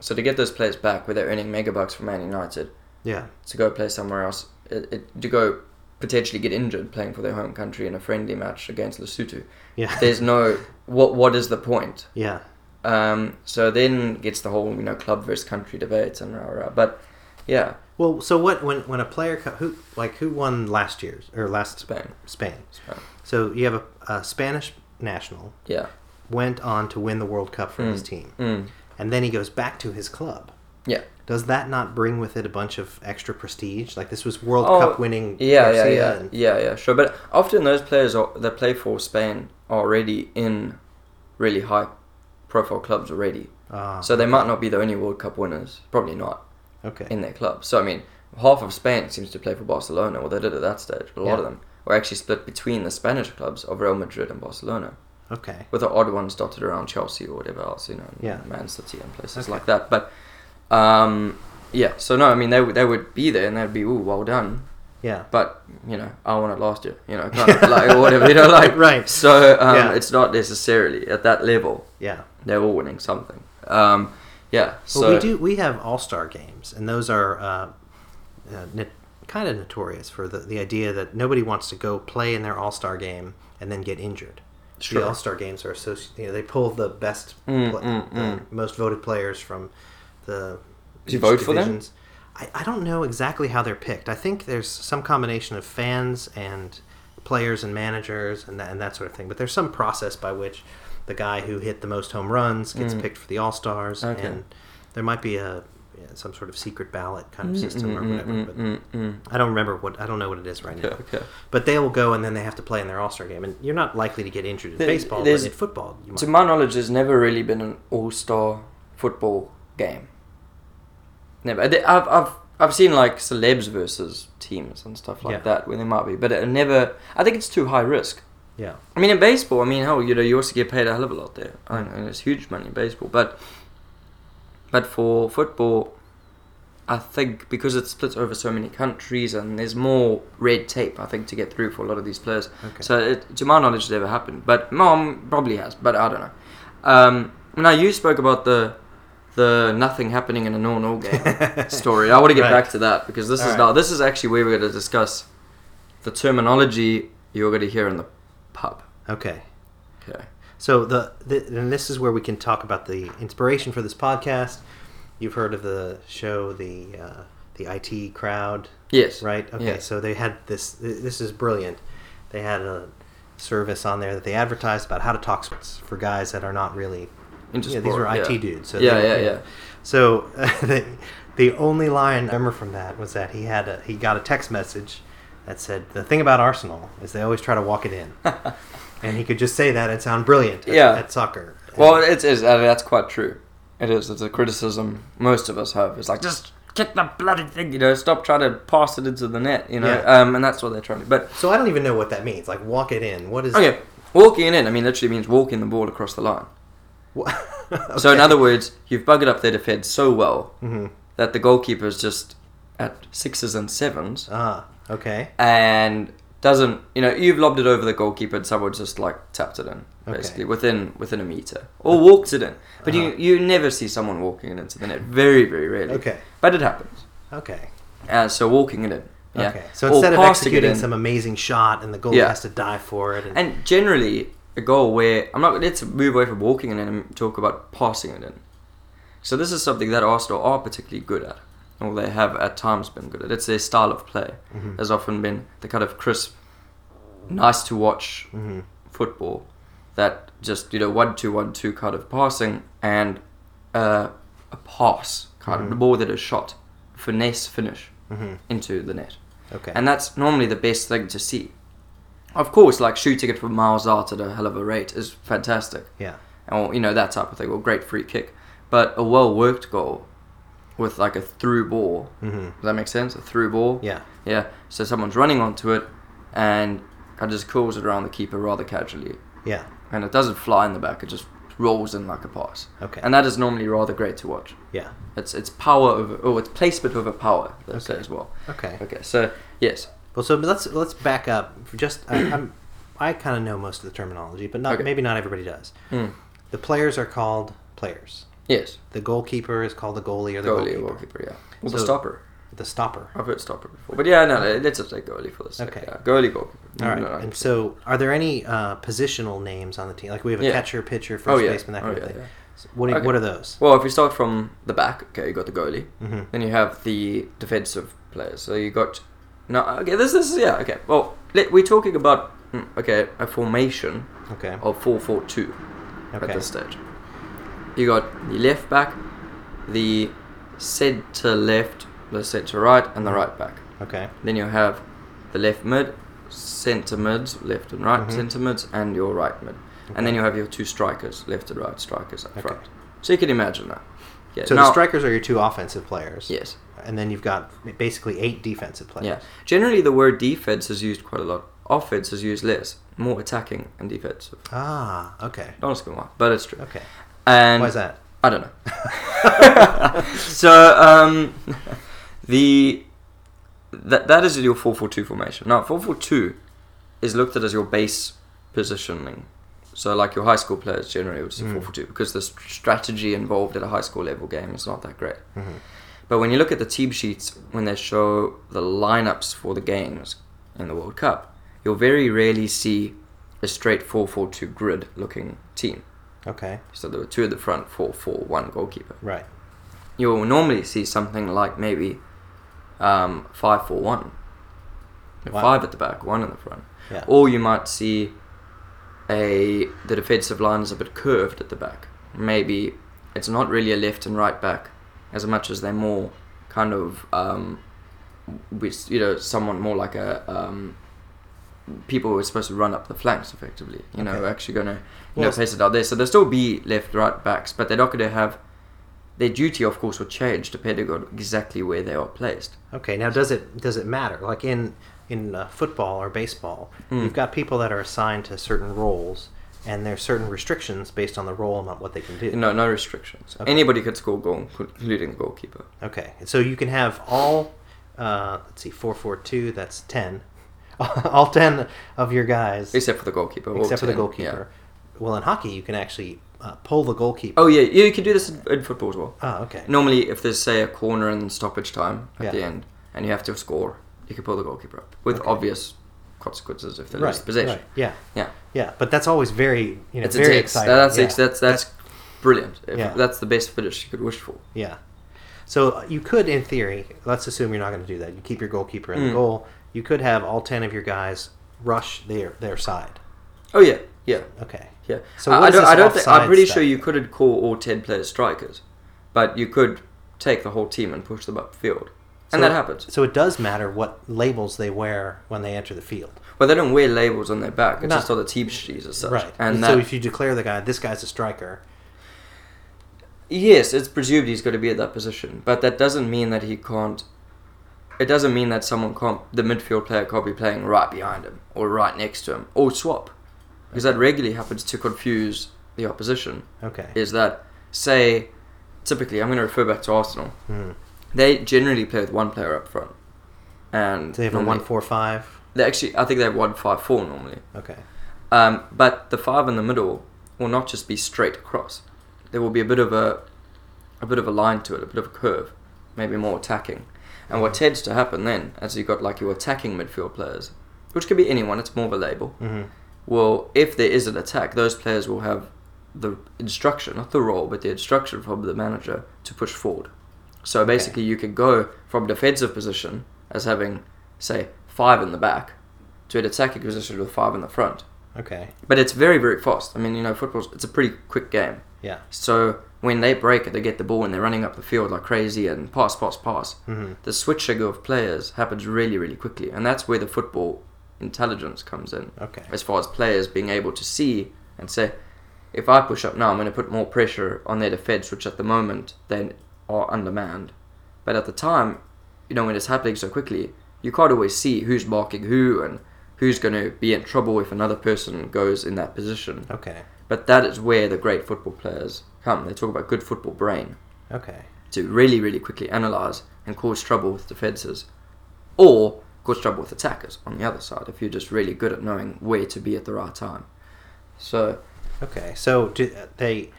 So to get those players back, where they're earning mega bucks for Man United, Yeah. to go play somewhere else, it, it, to go potentially get injured playing for their home country in a friendly match against Lesotho. Yeah. <laughs> There's no what. What is the point? yeah. Um, so then gets the whole you know club versus country debate and rah, rah. But yeah, Well, so what when when a player who like who won last year's or last Spain. Spain? Spain. So you have a, a Spanish national Yeah. went on to win the World Cup for his Mm. team, Mm. and then he goes back to his club. Yeah. Does that not bring with it a bunch of extra prestige? Like this was World Oh, Cup winning. Yeah, yeah, Garcia yeah, and- yeah, yeah, sure. But often those players are, that play for Spain are already in really high profile clubs already. Ah, So they might not be the only World Cup winners. Probably not okay. in their club. So I mean, half of Spain seems to play for Barcelona, or they did at that stage. But a lot Yeah. of them were actually split between the Spanish clubs of Real Madrid and Barcelona, okay. with the odd ones dotted around Chelsea or whatever else, you know, Yeah. Man City and places Okay. like that. But um, yeah, so no, I mean they would they would be there and they'd be ooh well done. Yeah. But you know, I won it last year. You know, kind of like or whatever. You know, like <laughs> Right. So um, Yeah. it's not necessarily at that level. Yeah. They're all winning something. Um, yeah. So Well, we do. We have All Star games, and those are uh, uh, no- kind of notorious for the, the idea that nobody wants to go play in their All Star game and then get injured. Sure. The All Star games are associated. You know, they pull the best, Mm, mm, the mm. most voted players from the. Do you vote for them? divisions. I, I don't know exactly how they're picked. I think there's some combination of fans and players and managers and that, and that sort of thing. But there's some process by which the guy who hit the most home runs gets Mm. picked for the All Stars, Okay. and there might be a yeah, some sort of secret ballot kind of Mm, system mm, or mm, whatever. mm, but mm, mm. I don't remember what I don't know what it is right Okay, now. okay. But they will go and then they have to play in their All Star game, and you're not likely to get injured in There- baseball, but in football. To my knowledge, there's never really been an all-star football game. Never. They- I've I've I've seen like celebs versus teams and stuff like Yeah. that where they might be, but it never. I think it's too high risk. yeah, I mean, in baseball, I mean, hell, you know, you also get paid a hell of a lot there. I know, and it's huge money in baseball, but but for football, I think because it splits over so many countries and there's more red tape, I think, to get through for a lot of these players. Okay. So, it, to my knowledge, it's never happened. But mom probably has, but I don't know. Um, now you spoke about the the nothing happening in a no-no <laughs> game story. I want to get Right. back to that because this All is right. now this is actually where we're going to discuss the terminology you're going to hear in the pub. okay. Okay. So the, the and this is where we can talk about the inspiration for this podcast. You've heard of the show, the uh, the IT crowd, Yes. right? Okay, Yeah. so they had this. This is brilliant. They had a service on there that they advertised about how to talk sports for guys that are not really. Into yeah, these sport, were IT dudes. So Yeah, they- yeah, yeah. So <laughs> the, the only line I remember from that was that he had a, he got a text message that said the thing about Arsenal is they always try to walk it in, <laughs> and he could just say that and sound brilliant. At, Yeah. at soccer. Well, it's, it's uh, that's quite true. It is. It's a criticism most of us have. It's like just kick the bloody thing. You know, stop trying to pass it into the net. You know, Yeah. um, and that's what they're trying to. But so I don't even know what that means. Like walk it in. What is? okay, walking in. I mean, literally means walking the ball across the line. Wha- <laughs> So in other words, you've buggered up their defense so well Mhm. that the goalkeeper is just at sixes and sevens Ah. Okay. and doesn't. You know, you've lobbed it over the goalkeeper and someone just like tapped it in Okay. basically within within a meter or walked it in. But Uh-huh. you you never see someone walking it into the net. Very very rarely. Okay. But it happens. Okay. Uh, so walking it in. Yeah. Okay. So Or instead of executing in. some amazing shot and the goalie Yeah. has to die for it, and, And generally, a goal where I'm not. Let's move away from walking and talk about passing it in. So this is something that Arsenal are particularly good at, or they have at times been good at. It's their style of play. Mhm. Has often been the kind of crisp, nice to watch Mhm. football that just you know one two one two kind of passing and uh, a pass kind of Mhm. the ball that is shot, finesse finish Mhm. into the net. okay. And that's normally the best thing to see. Of course, like shooting it from miles out at a hell of a rate is fantastic. yeah. Or, you know, that type of thing, or great free kick. But a well worked goal with like a through ball, hmm does that make sense? A through ball? Yeah. Yeah. So someone's running onto it and kind of just curls it around the keeper rather casually. Yeah. And it doesn't fly in the back, it just rolls in like a pass. Okay. And that is normally rather great to watch. yeah. It's it's power over, oh, it's placement over power, say Okay. as well. Okay. Okay, so yes. Well, so let's let's back up. For just I, I'm, I kind of know most of the terminology, but not Okay. maybe not everybody does. Mm. The players are called players. Yes. The goalkeeper is called the goalie or the goalie goalkeeper. goalkeeper, yeah. Or the stopper. The stopper. I've heard stopper before. But yeah, no, let's just say goalie for sake. Okay. Yeah. Goalie, goalkeeper. All right. No, no, And so, are there any uh, positional names on the team? Like we have a Yeah. catcher, pitcher, first Oh, yeah. baseman, that Oh, kind yeah, of thing. yeah. So what, do- Okay. what are those? Well, if we start from the back, okay, you got the goalie. hmm Then you have the defensive players. So you got. No, okay, this, this is. Yeah, okay. Well, let, we're talking about. mm, Okay, a formation Okay. of 4 4 2 at this stage. You got the left back, the centre left, the centre right, and the right back. Okay. Then you have the left mid, centre mids, left and right Mhm. centre mids, and your right mid. Okay. And then you have your two strikers, left and right strikers up Okay. front. So you can imagine that. Yeah. So now- the strikers are your two offensive players. Yes. And then you've got basically eight defensive players. Yeah. Generally, the word defense is used quite a lot. Offense is used less. More attacking and defensive. Ah. Okay. Don't ask me why, but it's true. Okay. And Why is that? I don't know. <laughs> so um, the that that is your four four two formation. Now four four two is looked at as your base positioning. So like your high school players generally would say Mm. four four two because the strategy involved at a high school level game is not that great. Mhm. But when you look at the team sheets when they show the lineups for the games in the World Cup, you'll very rarely see a straight 4-4-2 grid looking team. Okay. So there were two at the front, four, four, one goalkeeper. Right. You'll normally see something like maybe um, five, four, one. Wow. Five at the back, one in the front. Yeah. Or you might see a the defensive line is a bit curved at the back. Maybe it's not really a left and right back as much as they're more kind of um, with you know someone more like a um, people who are supposed to run up the flanks effectively. You know, Okay. actually going to you Well, know place it out there. So there'll still be left right backs, but they're not going to have their duty. Of course, will change depending on exactly where they are placed. Okay. Now, does it does it matter? Like in in uh, football or baseball, Mm. you've got people that are assigned to certain roles, and there's certain restrictions based on the role and what they can do. No, no restrictions. Okay. Anybody could score goal, including the goalkeeper. Okay, so you can have all, uh, let's see, four four two. That's ten. <laughs> all ten of your guys, Except for the goalkeeper. except for the 10, yeah. goalkeeper. Well, in hockey, you can actually uh, pull the goalkeeper. Oh yeah, yeah, you can do this in, in football as well. Oh, okay. Normally, if there's say a corner and stoppage time at Yeah. the end, and you have to score, you can pull the goalkeeper up with Okay. obvious consequences if they right, lose possession. right, Yeah, Yeah. yeah. But that's always very, you know, It's very exciting. That's yeah. ex- that's that's brilliant. If Yeah. That's the best finish you could wish for. Yeah. So uh, you could, in theory, let's assume you're not going to do that. You keep your goalkeeper in the Mm. goal. You could have all ten of your guys rush their their side. Oh yeah, yeah, Okay. yeah. So I, what I is don't. I don't think. I'm pretty stuff? sure you couldn't call all ten players strikers, but you could take the whole team and push them upfield, and So- that happens. So it does matter what labels they wear when they enter the field. But they don't wear labels on their back. It's No. just on the team sheets as such. Right. And so that, if you declare the guy, this guy's a striker. yes, it's presumed he's going to be at that position, but that doesn't mean that he can't. It doesn't mean that someone can't. The midfield player can't be playing right behind him or right next to him or swap, because that regularly happens to confuse the opposition. Okay. Is that say, typically, I'm going to refer back to Arsenal. Hmm. They generally play with one player up front, and Do they have a normally- one four five? They actually, I think they have one five four normally. Okay. Um, but the five in the middle will not just be straight across. There will be a bit of a, a bit of a line to it, a bit of a curve, maybe more attacking. And what tends to happen then, as you've got like your attacking midfield players, which could be anyone, it's more of a label. hmm Well, if there is an attack, those players will have the instruction, not the role, but the instruction from the manager to push forward. So basically, you could go from defensive position as having, say, five in the back, to an attacking position with five in the front. Okay. But it's very, very fast. I mean, you know, football's it's a pretty quick game. Yeah. So when they break it, they get the ball and they're running up the field like crazy and pass, pass, pass. hmm The switching of players happens really, really quickly, and that's where the football intelligence comes in. Okay. As far as players being able to see and say, if I push up now, I'm going to put more pressure on their defense, which at the moment they are undermanned. But at the time, you know, when it's happening so quickly, you can't always see who's marking who and who's going to be in trouble if another person goes in that position. Okay. But that is where the great football players come. They talk about good football brain Okay. to really, really quickly analyze and cause trouble with defenses, or cause trouble with attackers on the other side if you're just really good at knowing where to be at the right time. So Okay. So do uh, they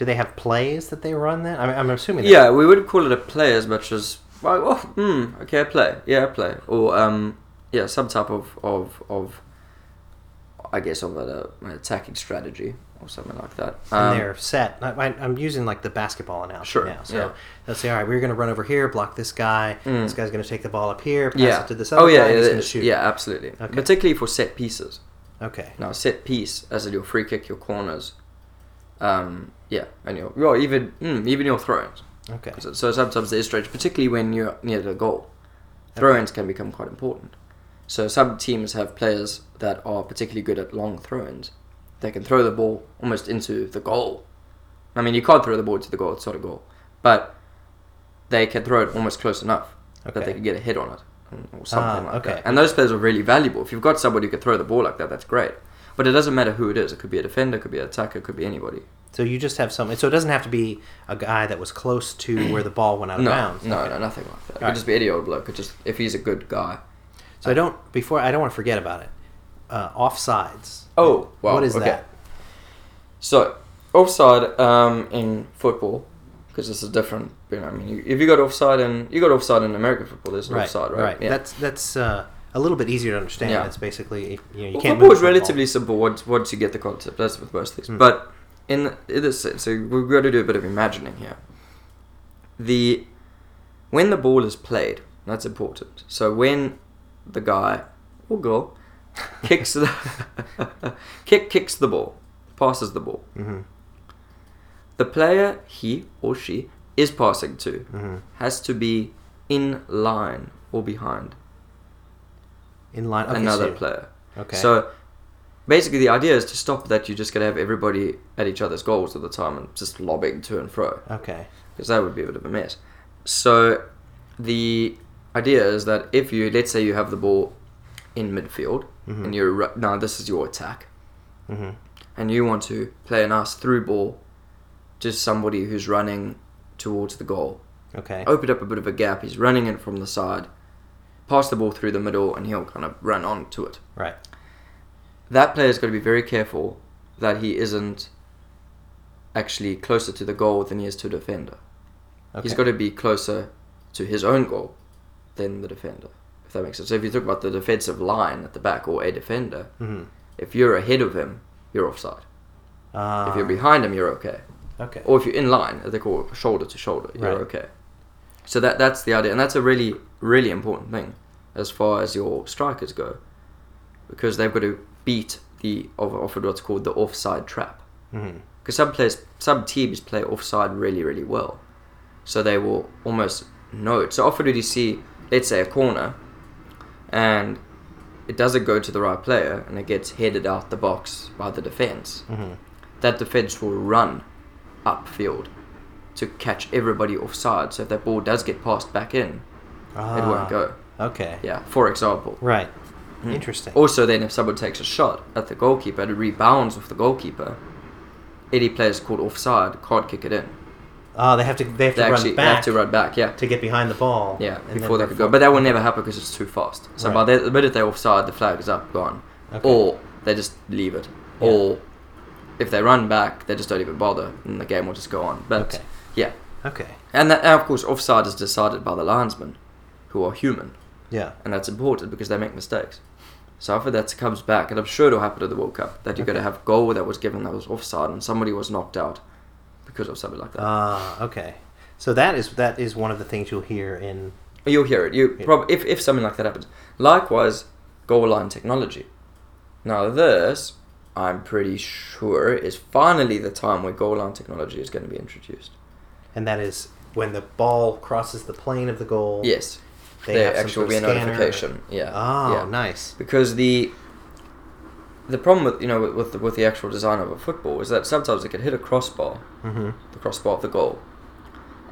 do they have plays that they run then? I mean, I'm assuming. yeah, we wouldn't call it a play as much as well, oh, hmm, okay, a play, yeah, a play, or um, yeah, some type of of of, I guess of an attacking strategy or something like that. and Um, they're set. I, I'm using like the basketball analogy Sure, now. So yeah. they'll say, all right, we're going to run over here, block this guy. Mm. This guy's going to take the ball up here, pass yeah. it to this other oh yeah, guy, and he's yeah, going to shoot. yeah, absolutely. Okay. Particularly for set pieces. Okay. Now, set piece, as in your free kick, your corners, um, yeah, and your well, even mm, even your throw-ins. Okay. So, so sometimes they're stretched, particularly when you're near the goal. Throw-ins can become quite important. So some teams have players that are particularly good at long throw-ins. They can throw the ball almost into the goal. I mean, you can't throw the ball to the goal; it's not a goal, but they can throw it almost close enough that they Okay. can get a hit on it or something Ah, like okay. that. And those players are really valuable. If you've got somebody who can throw the ball like that, that's great. But it doesn't matter who it is. It could be a defender, it could be an attacker, it could be anybody. So you just have some. So it doesn't have to be a guy that was close to <clears throat> where the ball went out of No, bounds. no, Okay. no, nothing like that. It could Alright. just be any old bloke. It just if he's a good guy. So I don't. Before I don't want to forget about it. Uh, offsides. Oh, wow. What is okay. that? So, offside um, in football, because this is different. You know, I mean, you, if you got offside in you got offside in American football, there's no Right. offside, right? Right. Yeah. That's that's uh, a little bit easier to understand. Yeah. It's basically you know you well, can't. football is relatively simple once once you get the concept. That's with most things. Mm. But in in this sense, so we've got to do a bit of imagining here. The when the ball is played, that's important. So when the guy or girl <laughs> kicks the <laughs> kick kicks the ball, passes the ball. Mhm. The player he or she is passing to Mhm. has to be in line or behind In line. Okay, another so- player. Okay. So basically, the idea is to stop that. You're just gonna have everybody at each other's goals all the time and just lobbing to and fro Okay. because that would be a bit of a mess. So the idea is that if you let's say you have the ball in midfield Mhm. and you're now this is your attack hmm and you want to play a nice through ball to somebody who's running towards the goal. Okay. Open up a bit of a gap. He's running in from the side. Pass the ball through the middle, and he'll kind of run on to it. Right. That player's got to be very careful that he isn't actually closer to the goal than he is to the defender. Okay. He's got to be closer to his own goal than the defender, If that makes sense. So if you talk about the defensive line at the back or a defender, Mm-hmm. if you're ahead of him, you're offside. Uh, if you're behind him, you're okay. okay. Or if you're in line, as they call it, shoulder to shoulder, you're Right. okay. So that that's the idea, and that's a really really important thing as far as your strikers go, because they've got to beat the of, of what's called the offside trap. Mm-hmm. Because some players, some teams play offside really really well, so they will almost know it. So often do you see, let's say a corner, and it doesn't go to the right player, and it gets headed out the box by the defense Mm-hmm. that defense will run upfield to catch everybody offside. So if that ball does get passed back in, it won't go. Ah, Okay. Yeah, for example. Right. Mm. Interesting. Also, then if someone takes a shot at the goalkeeper and it rebounds off the goalkeeper, any players called offside can't kick it in. Oh, they have to they have They to actually run they back have to run back. Yeah. to get behind the ball. Yeah, before they could go. But that will never happen because it's too fast. So Right. by the, the minute they're offside, the flag is up, gone. Okay. Or they just leave it. Yeah. Or if they run back, they just don't even bother, and the game will just go on. But Okay. Yeah, Okay. and, that, and of course, offside is decided by the linesmen, who are human, Yeah. and that's important because they make mistakes. So after that comes back, and I'm sure it'll happen at the World Cup that you're going to have goal that was given that was offside, and somebody was knocked out because of something like that. Ah. okay. So that is that is one of the things you'll hear in. You'll hear it. You prob- if if something like that happens. Likewise, goal line technology. Now this, I'm pretty sure, is finally the time where goal line technology is going to be introduced. And that is when the ball crosses the plane of the goal. Yes, They there actually will be a scanner. notification. Yeah. Oh, yeah. nice. because the the problem with you know with with the, with the actual design of a football is that sometimes it can hit a crossbar, Mm-hmm. the crossbar of the goal,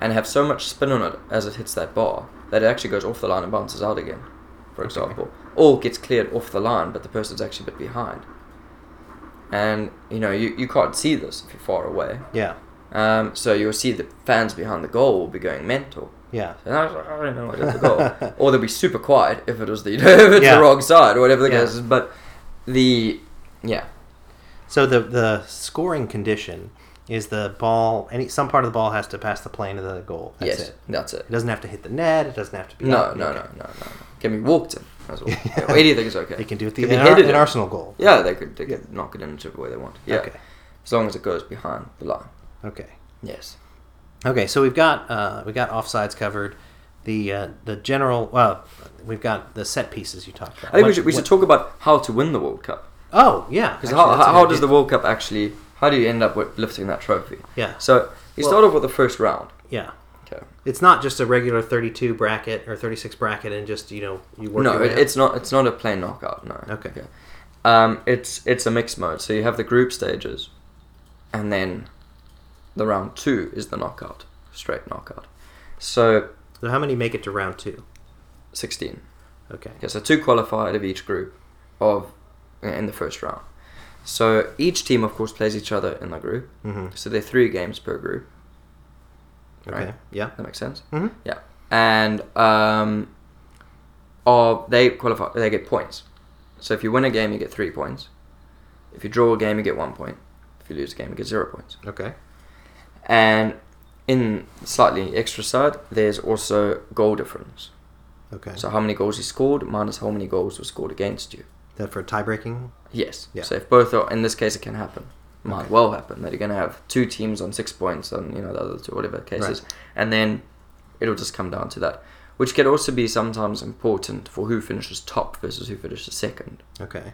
and have so much spin on it as it hits that bar that it actually goes off the line and bounces out again, for Okay. example, or gets cleared off the line, but the person's actually a bit behind. And you know you, you can't see this if you're far away, Yeah. Um, so you'll see the fans behind the goal will be going mental. Yeah. And I, was like, I don't know what the goal. <laughs> or they'll be super quiet if it was the <laughs> if it's Yeah. the wrong side or whatever the Yeah. case is. But the yeah, So the the scoring condition is the ball. Any some part of the ball has to pass the plane of the goal. That's yes, it. that's it. It doesn't have to hit the net. It doesn't have to be. No, up. no, Okay. no, no, no, no. Can be walked in as well. <laughs> Yeah, anything is okay. They can do it the Can an, Ar- an in. Arsenal goal. Yeah, they could they could knock it in whichever way they want. Yeah, Okay. as long as it goes behind the line. Okay. Yes. Okay. So we've got uh, we got offsides covered. The uh, the general. Well, we've got the set pieces you talked about. I think we should we should talk about how to win the World Cup Oh yeah. because how how does the. World Cup actually how do you end up with lifting that trophy? Yeah. So you Well- start off with the first round. Yeah. Okay. It's not just a regular 32 bracket or 36 bracket and just you know you work. no, your way it, up. it's not. It's not a plain knockout. No. Okay. Um, it's it's a mixed mode. So you have the group stages, and then the round two is the knockout, straight knockout. So So how many make it to round two? sixteen. Okay. So two qualified of each group of in the first round. So each team, of course, plays each other in the group. Mm-hmm. So there are three games per group. Okay. Yeah. That makes sense. Mm-hmm. Yeah, and um, or they qualify. They get points. So if you win a game, you get three points. If you draw a game, you get one point. If you lose a game, you get zero points. Okay. And in slightly extra side, there's also goal difference. Okay. So how many goals you scored minus how many goals were scored against you. that for tie breaking. Yes. Yeah. So if both are, in this case, it can happen. Might Okay. well happen that you're going to have two teams on six points on you know the other two, whatever the case Right. and then it'll just come down to that, which can also be sometimes important for who finishes top versus who finishes second. Okay.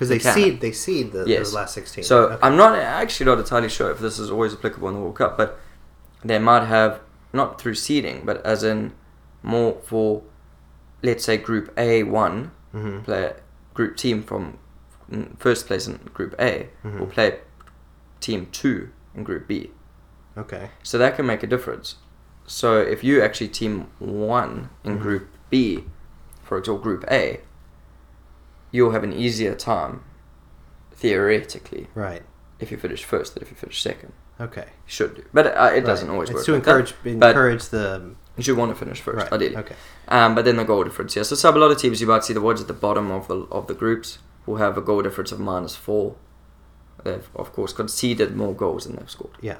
Because They they, seed they seed the, Yes. the last 16. So okay. I'm not actually not entirely sure if this is always applicable in the World Cup, but they might have not through seeding, but as in more for let's say Group A one Mhm. player group team from first place in Group A Mhm. will play team two in Group B. Okay. So that can make a difference. So if you actually team one in Mhm. Group B, for example, Group A, you'll have an easier time, theoretically, Right. if you finish first than if you finish second. Okay. You should do, but uh, it doesn't Right. always it's work. to like encourage but encourage the you should want to finish first, right. ideally. Okay. Um, but then the goal difference, yeah. So some a lot of teams you might see the ones at the bottom of the of the groups will have a goal difference of minus four. They've of course conceded more goals than they've scored. Yeah.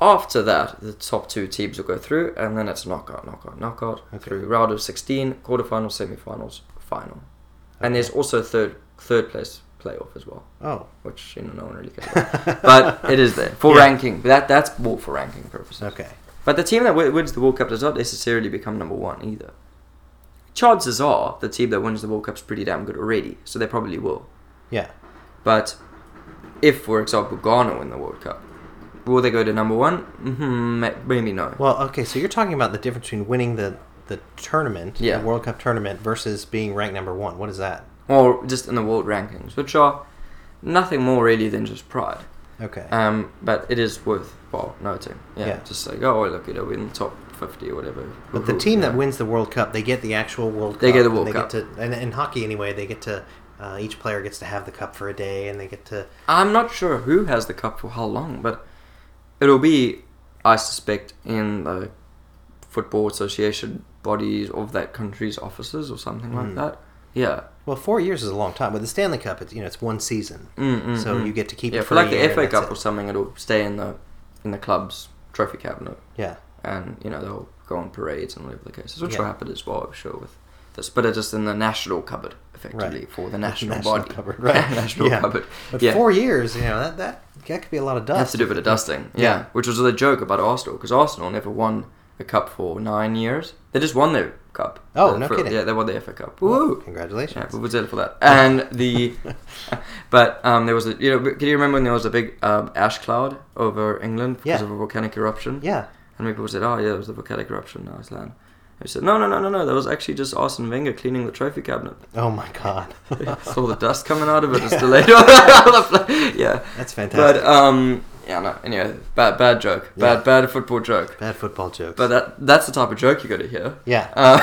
after that, the top two teams will go through, and then it's knockout, knockout, knockout Okay. through round of sixteen, quarterfinals, semifinals, final, and there's also a third third place playoff as well, Oh, which you know no one really cares about, but it is there for <laughs> Yeah. ranking. That that's more for ranking purposes. okay. But the team that wi- wins the World Cup does not necessarily become number one either. Chances are the team that wins the World Cup's pretty damn good already, so they probably will. Yeah. But if, for example, Ghana win the World Cup, will they go to number one? Mm-hmm, maybe no. Well, okay, so you're talking about the difference between winning the the tournament, Yeah. the World Cup tournament, versus being ranked number one. What is that? Or just in the world rankings, which are nothing more really than just pride. Okay. Um, but it is worthwhile noting. Yeah, Yeah. just like, oh, look, you know, we're in the top 50 or whatever. but the team that wins the World Cup, they get the actual World Cup. They get the World Cup. Get to, and in hockey, anyway, they get to. Uh, each player gets to have the cup for a day, and they get to. I'm not sure who has the cup for how long, but it'll be, I suspect, in the football association bodies of that country's offices or something like Mm. that. Yeah. Well, four years is a long time. With the Stanley Cup, it's you know it's one season, Mm, so mm, you mm. get to keep yeah, it for like the FA Cup that's or something, it'll stay in the in the club's trophy cabinet, Yeah. and you know they'll go on parades and whatever the case is, which Yeah. will happen as well, I'm sure, with this. But it's just in the national cupboard, effectively, Right. for the <laughs> national, National body, cupboard, <laughs> right. national Yeah. cupboard. But yeah. four years, you know that that that could be a lot of dust. have to do with the dusting. Yeah. Yeah. Which was the joke about Arsenal, because Arsenal never won a cup for nine years. They just won their cup. Oh, Uh, no for- kidding. Yeah, they won the FA Cup. Well, Woo! Congratulations. Yeah, we was for that. And the, <laughs> <laughs> but um, there was a you know, can you remember when there was a big um, ash cloud over England because Yeah. of a volcanic eruption? yeah. And people said, oh yeah, it was the volcanic eruption in Iceland. And we said, no, no, no, no, no, that was actually just Arsene Wenger cleaning the trophy cabinet. Oh my God. <laughs> Saw the dust coming out of it. It's delayed. yeah. That's fantastic. But um, yeah, no. Anyway, bad, bad joke. Bad, Yeah. bad football joke. Bad football jokes. But that that's the type of joke you got to hear. yeah. Uh,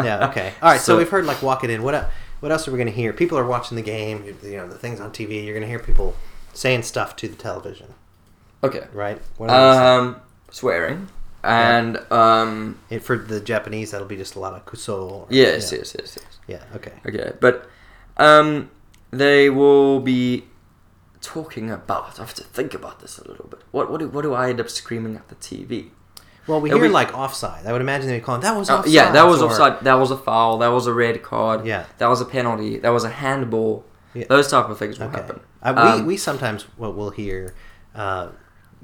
<laughs> yeah. Okay. All right. So, we've heard like walk it in. What el- what else are we going to hear? People are watching the game. You, you know the things on TV. You're going to hear people saying stuff to the television, okay. right? What saying? Um, swearing and um, It- for the Japanese, that'll be just a lot of kuso. or- yes, yeah. yes, yes, yes. Yeah. Okay. Okay, but um, they will be talking about. I have to think about this a little bit. What what do, what do I end up screaming at the TV? Well, we It'll hear be- like offside. I would imagine they'd be calling that was Oh, offside. yeah, that was or- offside. That was a foul. That was a red card. Yeah. That was a penalty. That was a handball. Yeah. Those type of things will Okay. happen. Uh, Um, we we sometimes what we'll hear. Uh,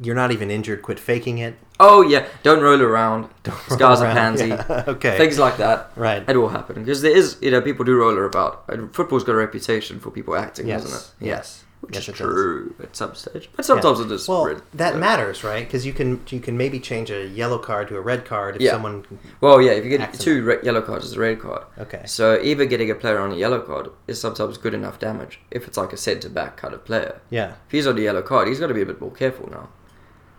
you're not even injured. Quit faking it. Oh yeah, don't roll around. <laughs> guy's a Around. pansy. <laughs> Yeah, Okay. Things like that. Right. It will happen because there is, you know, people do roller about. Football's got a reputation for people acting, Yes. doesn't it? Yes. Which Yes, is does. true at some stage, but sometimes Yeah. it is. Well, red- that red. matters, right? Because you can you can maybe change a yellow card to a red card if Yeah. someone. Well, yeah, if you get Accident. two red, yellow cards, it's a red card. Okay. So even getting a player on a yellow card is sometimes good enough damage if it's like a centre back kind of player. Yeah. If he's on a yellow card, he's got to be a bit more careful now.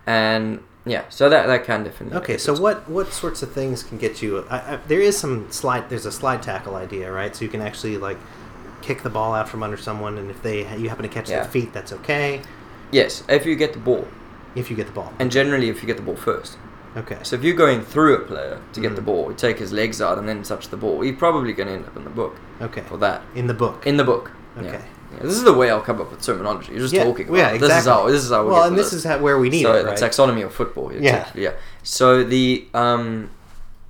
And yeah, so that that can definitely. Okay. So what what sorts of things can get you? I, I, there is some slide. There's a slide tackle idea, right? So you can actually like kick the ball out from under someone, and if they you happen to catch Yeah. their feet, that's okay. Yes, if you get the ball, If you get the ball. and generally if you get the ball first. Okay. So if you're going through a player to get the Mhm. ball, you take his legs out and then touch the ball, you're probably going to end up in the book Okay. for that. In the book. In the book. Okay. Yeah, This is the way I'll come up with terminology. You're just yeah, talking. About yeah, exactly. This is how. This is how. we well, and to this is how, where we need so it, right? the taxonomy of football. Yeah. yeah. So the um,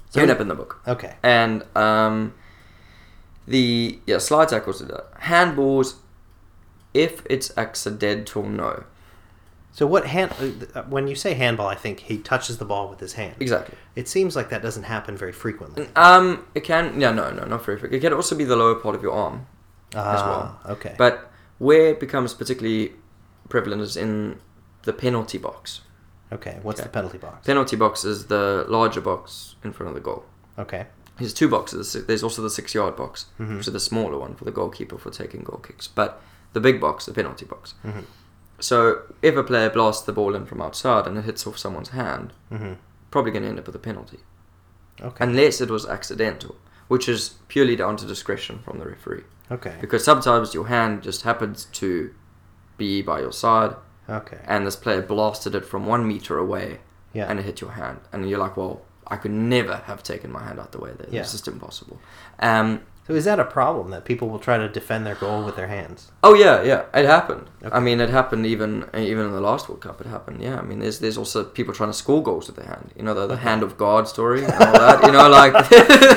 So- you end up in the book, okay. and um, the yeah slide tackles do that. Handballs, if it's accidental, no. So what hand? uh, When you say handball, I think he touches the ball with his hand. Exactly. It seems like that doesn't happen very frequently. Um, it can yeah no no not very frequent. It can also be the lower part of your arm. as well. Ah, Okay. But where it becomes particularly prevalent is in the penalty box. okay. What's Okay. the penalty box? Penalty box is the larger box in front of the goal. Okay. There's two boxes. There's also the six yard box, Mhm. which is the smaller one for the goalkeeper for taking goal kicks. But the big box, the penalty box. Mhm. So if a player blasts the ball in from outside and it hits off someone's hand, hmm probably going to end up with a penalty. Okay. Unless it was accidental, which is purely down to discretion from the referee. okay. Because sometimes your hand just happens to be by your side Okay. and this player blasted it from one meter away Yeah. and it hit your hand. And you're like, well, I could never have taken my hand out the way there. Yeah. It's just impossible. Um, So is that a problem that people will try to defend their goal with their hands? Oh yeah, yeah, it happened. Okay. I mean, it happened even even in the last World Cup. It happened. Yeah, I mean, there's there's also people trying to score goals with their hand. You know, the, the hand of God story and all that. You <laughs> know, like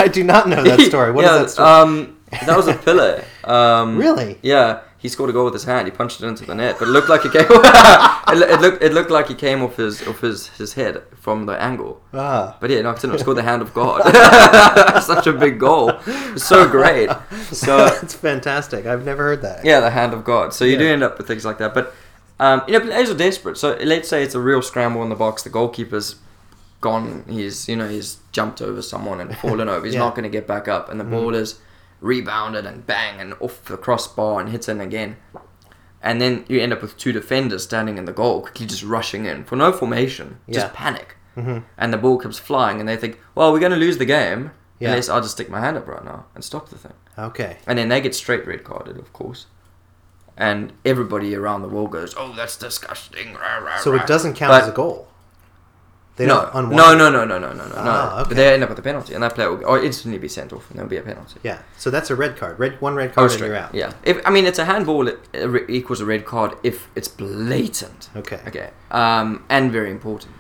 I do not know that story. What is <laughs> yeah, that story? Um, that was a Pele. <laughs> Um, Really? Yeah, he scored a goal with his hand. He punched it into the net, but it looked like it came. <laughs> it, it looked it looked like he came off his off his, his head from the angle. ah. But yeah, no, it didn't. Scored the hand of <laughs> God. <laughs> Such a big goal. So great. So That's fantastic. I've never heard that. yeah, the hand of God. So you do end up with things like that. But um, you know, players are desperate. So let's say it's a real scramble in the box. The goalkeeper's gone. He's you know he's jumped over someone and fallen over. He's Yeah. Not going to get back up, and the ball is rebounded and bang and off the crossbar and hits in again. And then you end up with two defenders standing in the goal, quickly just rushing in for no formation, Yeah. just panic. Mhm. And the ball comes flying, and they think, "Well, we're going to lose the game Yeah. unless I just stick my hand up right now and stop the thing." Okay. And then they get straight red carded, of course. And everybody around the world goes, "Oh, that's disgusting!" Rah, rah, So rah." it doesn't count But- as a goal. They no, don't unwind no, no, no, no, no, no, no, Ah, no. okay. But they end up with a penalty, and that player will or instantly be sent off, and there'll be a penalty. Yeah. So that's a red card. Red one red Oh, card and straight. you're out. Yeah. If I mean, it's a handball. It, it equals a red card if it's blatant. Okay. Okay. Um, and very important.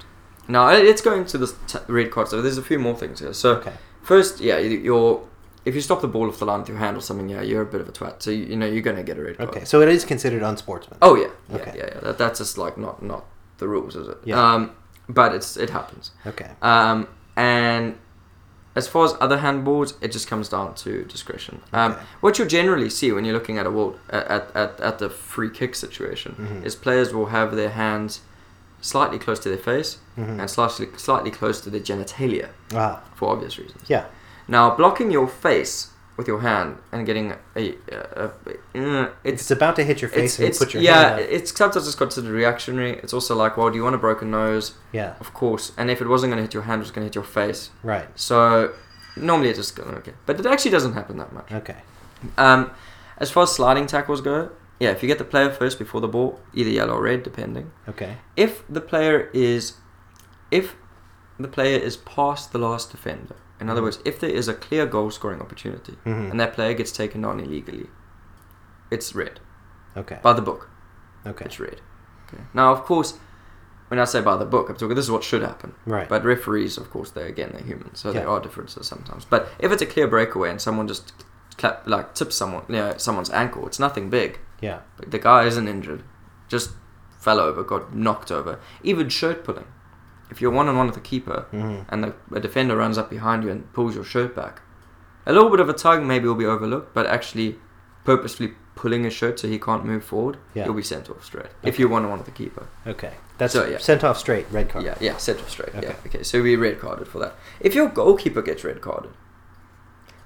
Now let's go into this t- red card. So there's a few more things here. So Okay. first, yeah, you- you're if you stop the ball off the line with your hand or something, yeah, you're a bit of a twat. So you, you know you're gonna get a red card. Okay. So it is considered unsportsmanlike. Oh yeah, yeah, Okay. yeah, yeah. That, that's just like not not the rules, is it? Yeah. Um, but it's it happens. Okay. Um, and as far as other handballs, it just comes down to discretion. Um, Okay. what you'll generally see when you're looking at a world at at, at the free kick situation Mhm. is players will have their hands slightly close to their face Mhm. and slightly slightly close to their genitalia Ah. for obvious reasons. Yeah. Now, blocking your face with your hand and getting a, a, a, uh, It's, it's about to hit your face it's, and you put your yeah, it's sometimes it's considered reactionary. It's also like, well, do you want a broken nose? Yeah. Of course. And if it wasn't going to hit your hand, it was going to hit your face. Right. So normally it just goes okay, but it actually doesn't happen that much. Okay. Um, as far as sliding tackles go, yeah, if you get the player first before the ball, either yellow or red, depending. Okay. If the player is, if the player is past the last defender, in other words, if there is a clear goal scoring opportunity Mhm. and that player gets taken on illegally, it's red Okay. by the book. Okay. It's red. Okay. Now, of course, when I say by the book, I'm talking. This is what should happen. Right. But referees, of course, they again they're human, so Yeah. there are differences sometimes. But if it's a clear breakaway and someone just clap, like tips someone, you know, someone's ankle, it's nothing big. yeah. But the guy isn't injured, just fell over, got knocked over. Even shirt pulling. If you're one on one with the keeper Mhm. and the a defender runs up behind you and pulls your shirt back, a little bit of a tug maybe will be overlooked, but actually purposefully pulling his shirt so he can't move forward, Yeah. you'll be sent off straight. Okay. If you're one on one with the keeper. Okay. That's So, yeah. sent off straight. Red card. Yeah, yeah, set off straight. Okay. Yeah, okay. So we red carded for that. If your goalkeeper gets red carded,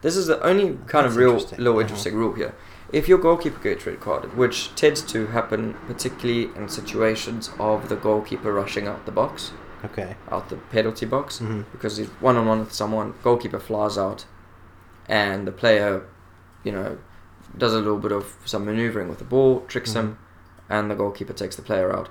this is the only kind That's of real interesting. little Mhm. interesting rule here. If your goalkeeper gets red carded, which tends to happen particularly in situations of the goalkeeper rushing out the box, Okay. out the penalty box, Mhm. because he's one on one with someone, goalkeeper flies out, and the player, you know, does a little bit of some maneuvering with the ball, tricks him, and the goalkeeper takes the player out.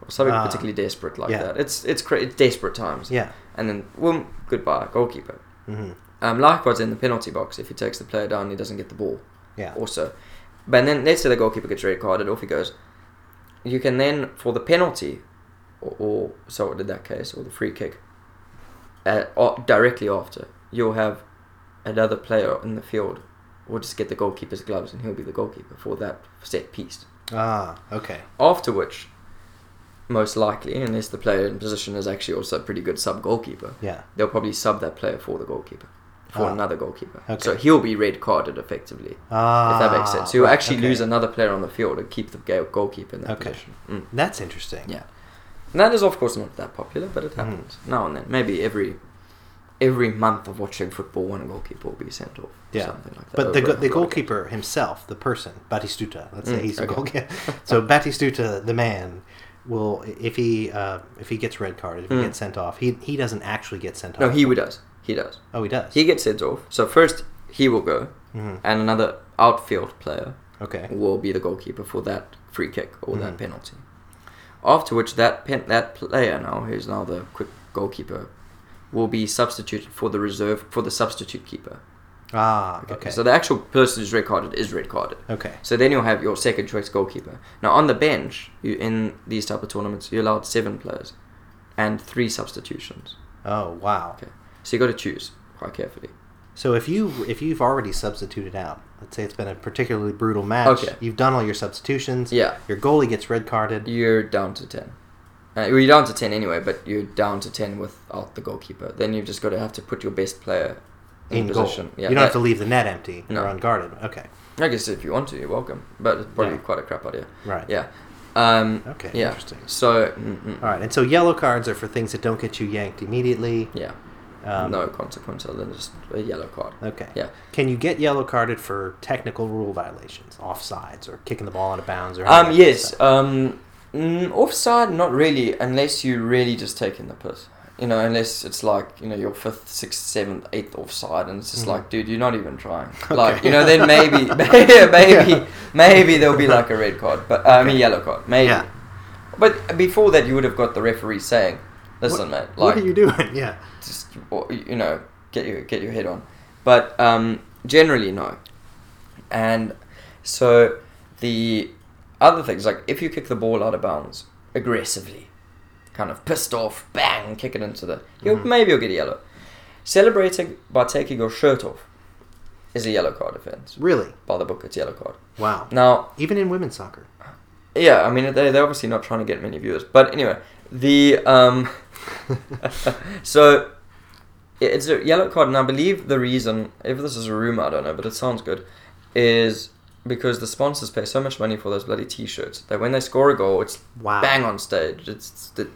Or something Ah. particularly desperate like Yeah. that. It's it's cra- it's desperate times. Yeah. And then, boom, goodbye, goalkeeper. hmm Um, likewise in the penalty box, if he takes the player down, he doesn't get the ball. Yeah. Also, but then let's say the goalkeeper gets red carded, off he goes. You can then for the penalty, or, or so in that case, or the free kick, uh, or directly after you'll have another player in the field, will just get the goalkeeper's gloves, and he'll be the goalkeeper for that set piece. Ah. Okay. After which, most likely, unless the player in position is actually also a pretty good sub goalkeeper, Yeah. they'll probably sub that player for the goalkeeper, for Ah. another goalkeeper. Okay. So he'll be red carded effectively, Ah. if that makes sense. So you'll right, actually okay. lose another player on the field and keep the goalkeeper in that Okay. position. Mm. That's interesting. Yeah. And that is, of course, not that popular, but it Mhm. happens now and then. Maybe every every month of watching football, one goalkeeper will be sent off. Yeah. Something like that. But the, go- the goalkeeper himself, the person, Batistuta, let's say Mm, he's a goalkeeper. <laughs> so Batistuta, the man, will if he uh, if he gets red carded, if he Mm. gets sent off, he he doesn't actually get sent off. No, he does. He does. oh, he does. He gets sent off. So first he will go, hmm and another outfield player Okay. will be the goalkeeper for that free kick or Mhm. that penalty. After which, that pen, that player now, who's now the quick goalkeeper, will be substituted for the reserve for the substitute keeper. Ah, okay. So the actual person who's red carded is red carded. okay. So then you'll have your second choice goalkeeper. Now on the bench, you in these type of tournaments, you're allowed seven players, and three substitutions. Oh, wow. Okay. So you got to choose quite carefully. So if you if you've already substituted out, let's say it's been a particularly brutal match, Okay. you've done all your substitutions. Yeah. Your goalie gets red carded. You're down to ten. Uh, well, you're down to ten anyway, but you're down to ten without the goalkeeper. Then you've just got to have to put your best player in, in goal. position. you don't have to leave the net empty No. or unguarded. Okay. I guess if you want to, you're welcome. But it's probably Yeah. quite a crap idea. Right. Yeah. Um, Okay. yeah. Interesting. So, mm, mm, All right. And so yellow cards are for things that don't get you yanked immediately. yeah, Um, no consequence other than just a yellow card. Okay. Yeah. Can you get yellow carded for technical rule violations, offsides, or kicking the ball out of bounds, or Um, any of that yes. Um, mm, offside, not really, unless you really just taking the piss. You know, unless it's like you know your fifth, sixth, seventh, eighth offside, and it's just Mhm. like, dude, you're not even trying. <laughs> Okay. Like, you know, then maybe, <laughs> <laughs> maybe, maybe there'll be like a red card, but uh, I mean yellow card, maybe. Yeah. But before that, you would have got the referee saying, "Listen, mate, like, what are you doing? Yeah. Just you know get your get your head on but um, generally no and so the other things like if you kick the ball out of bounds aggressively kind of pissed off bang kick it into the you'll Mhm. maybe you'll get a yellow celebrating by taking your shirt off is a yellow card offense Really? by the book it's yellow card Wow. now Even in women's soccer. yeah i mean they, they're obviously not trying to get many viewers but anyway the um <laughs> <laughs> so it's a yellow card, and I believe the reason, if this is a rumor, I don't know, but it sounds good, is because the sponsors pay so much money for those bloody T-shirts that when they score a goal, it's Wow. bang on stage. It's, it's the,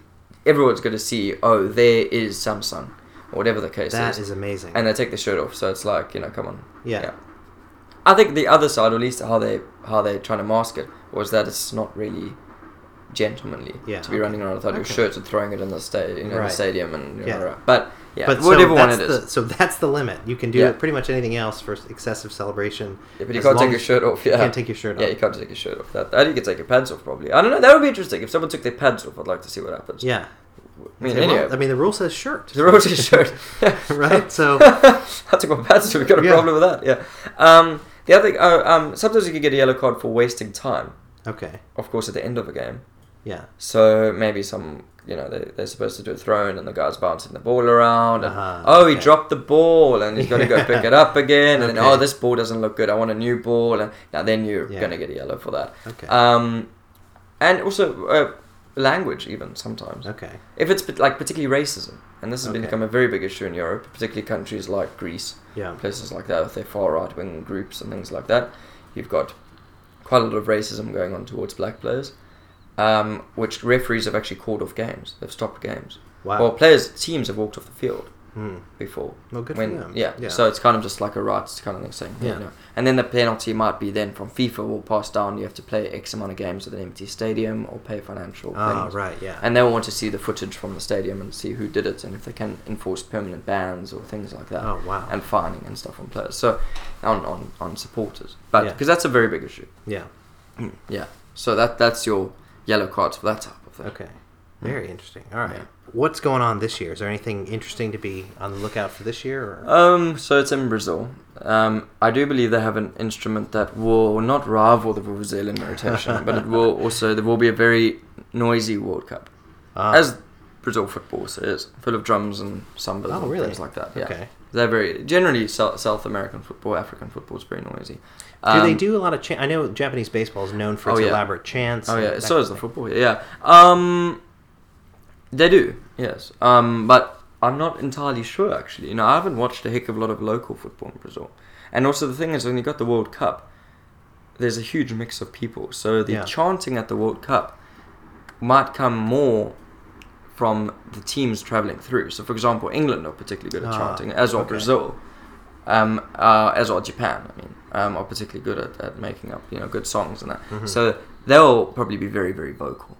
everyone's going to see, oh, there is Samsung, or whatever the case is. That is, is amazing. and they take the shirt off. So it's like, you know, come on. yeah. I think the other side, or at least how they how they're trying to mask it, was that it's not really gentlemanly Yeah, to be okay. running around without your Okay. shirt and throwing it in the sta- you know, Right. the stadium, and you know, Yeah. right. but yeah, But whatever so one that's it is. the, so that's the limit. You can do Yeah. pretty much anything else for excessive celebration. Yeah, but you can't take your shirt off. Yeah, You can't take your shirt off. yeah, you can't take your shirt off. That, that you can take your pants off probably. I don't know. That would be interesting if someone took their pants off. I'd like to see what happens. Yeah. I mean, anyway, I mean, the rule says shirt. the road is shirt. <laughs> <laughs> right? So, <laughs> I took my pants off. We've got a Yeah. problem with that. Yeah. Um, the other thing, uh, um, sometimes you can get a yellow card for wasting time. okay. Of course, at the end of a game. Yeah. So maybe some, you know, they, they're supposed to do a throw in and the guy's bouncing the ball around. And, Uh-huh, oh, he dropped the ball and he's got to go <laughs> pick it up again. And then, oh, this ball doesn't look good. I want a new ball. And now then you're Yeah. going to get a yellow for that. Okay. Um, and also uh, language, even sometimes. okay. If it's like particularly racism, and this has Okay. become a very big issue in Europe, particularly countries like Greece, Yeah. places like that, with their far right wing groups and things like that, you've got quite a lot of racism going on towards black players, um, which referees have actually called off games. They've stopped games. Wow. Well, players, teams have walked off the field Hmm. before. Well, good when, for them. Yeah, Yeah. so it's kind of just like a rights kind of thing saying, yeah. Yeah. You know. And then the penalty might be then from FIFA will pass down, you have to play X amount of games at an empty stadium or pay financial Ah, things. right. Yeah. And they'll want to see the footage from the stadium and see who did it and if they can enforce permanent bans or things like that oh, wow. and fining and stuff on players. So on on, on supporters, but Yeah. because that's a very big issue. yeah. Yeah. So that that's your yellow cards for that type of thing. Okay. Very interesting. All right. Yeah. What's going on this year? Is there anything interesting to be on the lookout for this year? Or? Um. So it's in Brazil. Um. I do believe they have an instrument that will not rival the Brazilian rotation, but it will <laughs> also there will be a very noisy World Cup, Ah, as Brazil football is, full of drums and sambas Oh, and really? things like that. Yeah. okay. They're very generally South, South American football, African football is very noisy. Do they Um, do a lot of chant? I know Japanese baseball is known for Oh, its yeah. elaborate chants. Oh yeah, so is the football. Yeah, um, they do. Yes, um, but I'm not entirely sure actually. You know, I haven't watched a heck of a lot of local football in Brazil, and also the thing is when you got the World Cup, there's a huge mix of people. So the Yeah. chanting at the World Cup might come more from the teams traveling through. So, for example, England are particularly good at Ah, chanting, as are okay. Brazil, um, uh, as are Japan. I mean, um, are particularly good at, at making up you know good songs and that. Mhm. So they'll probably be very very vocal.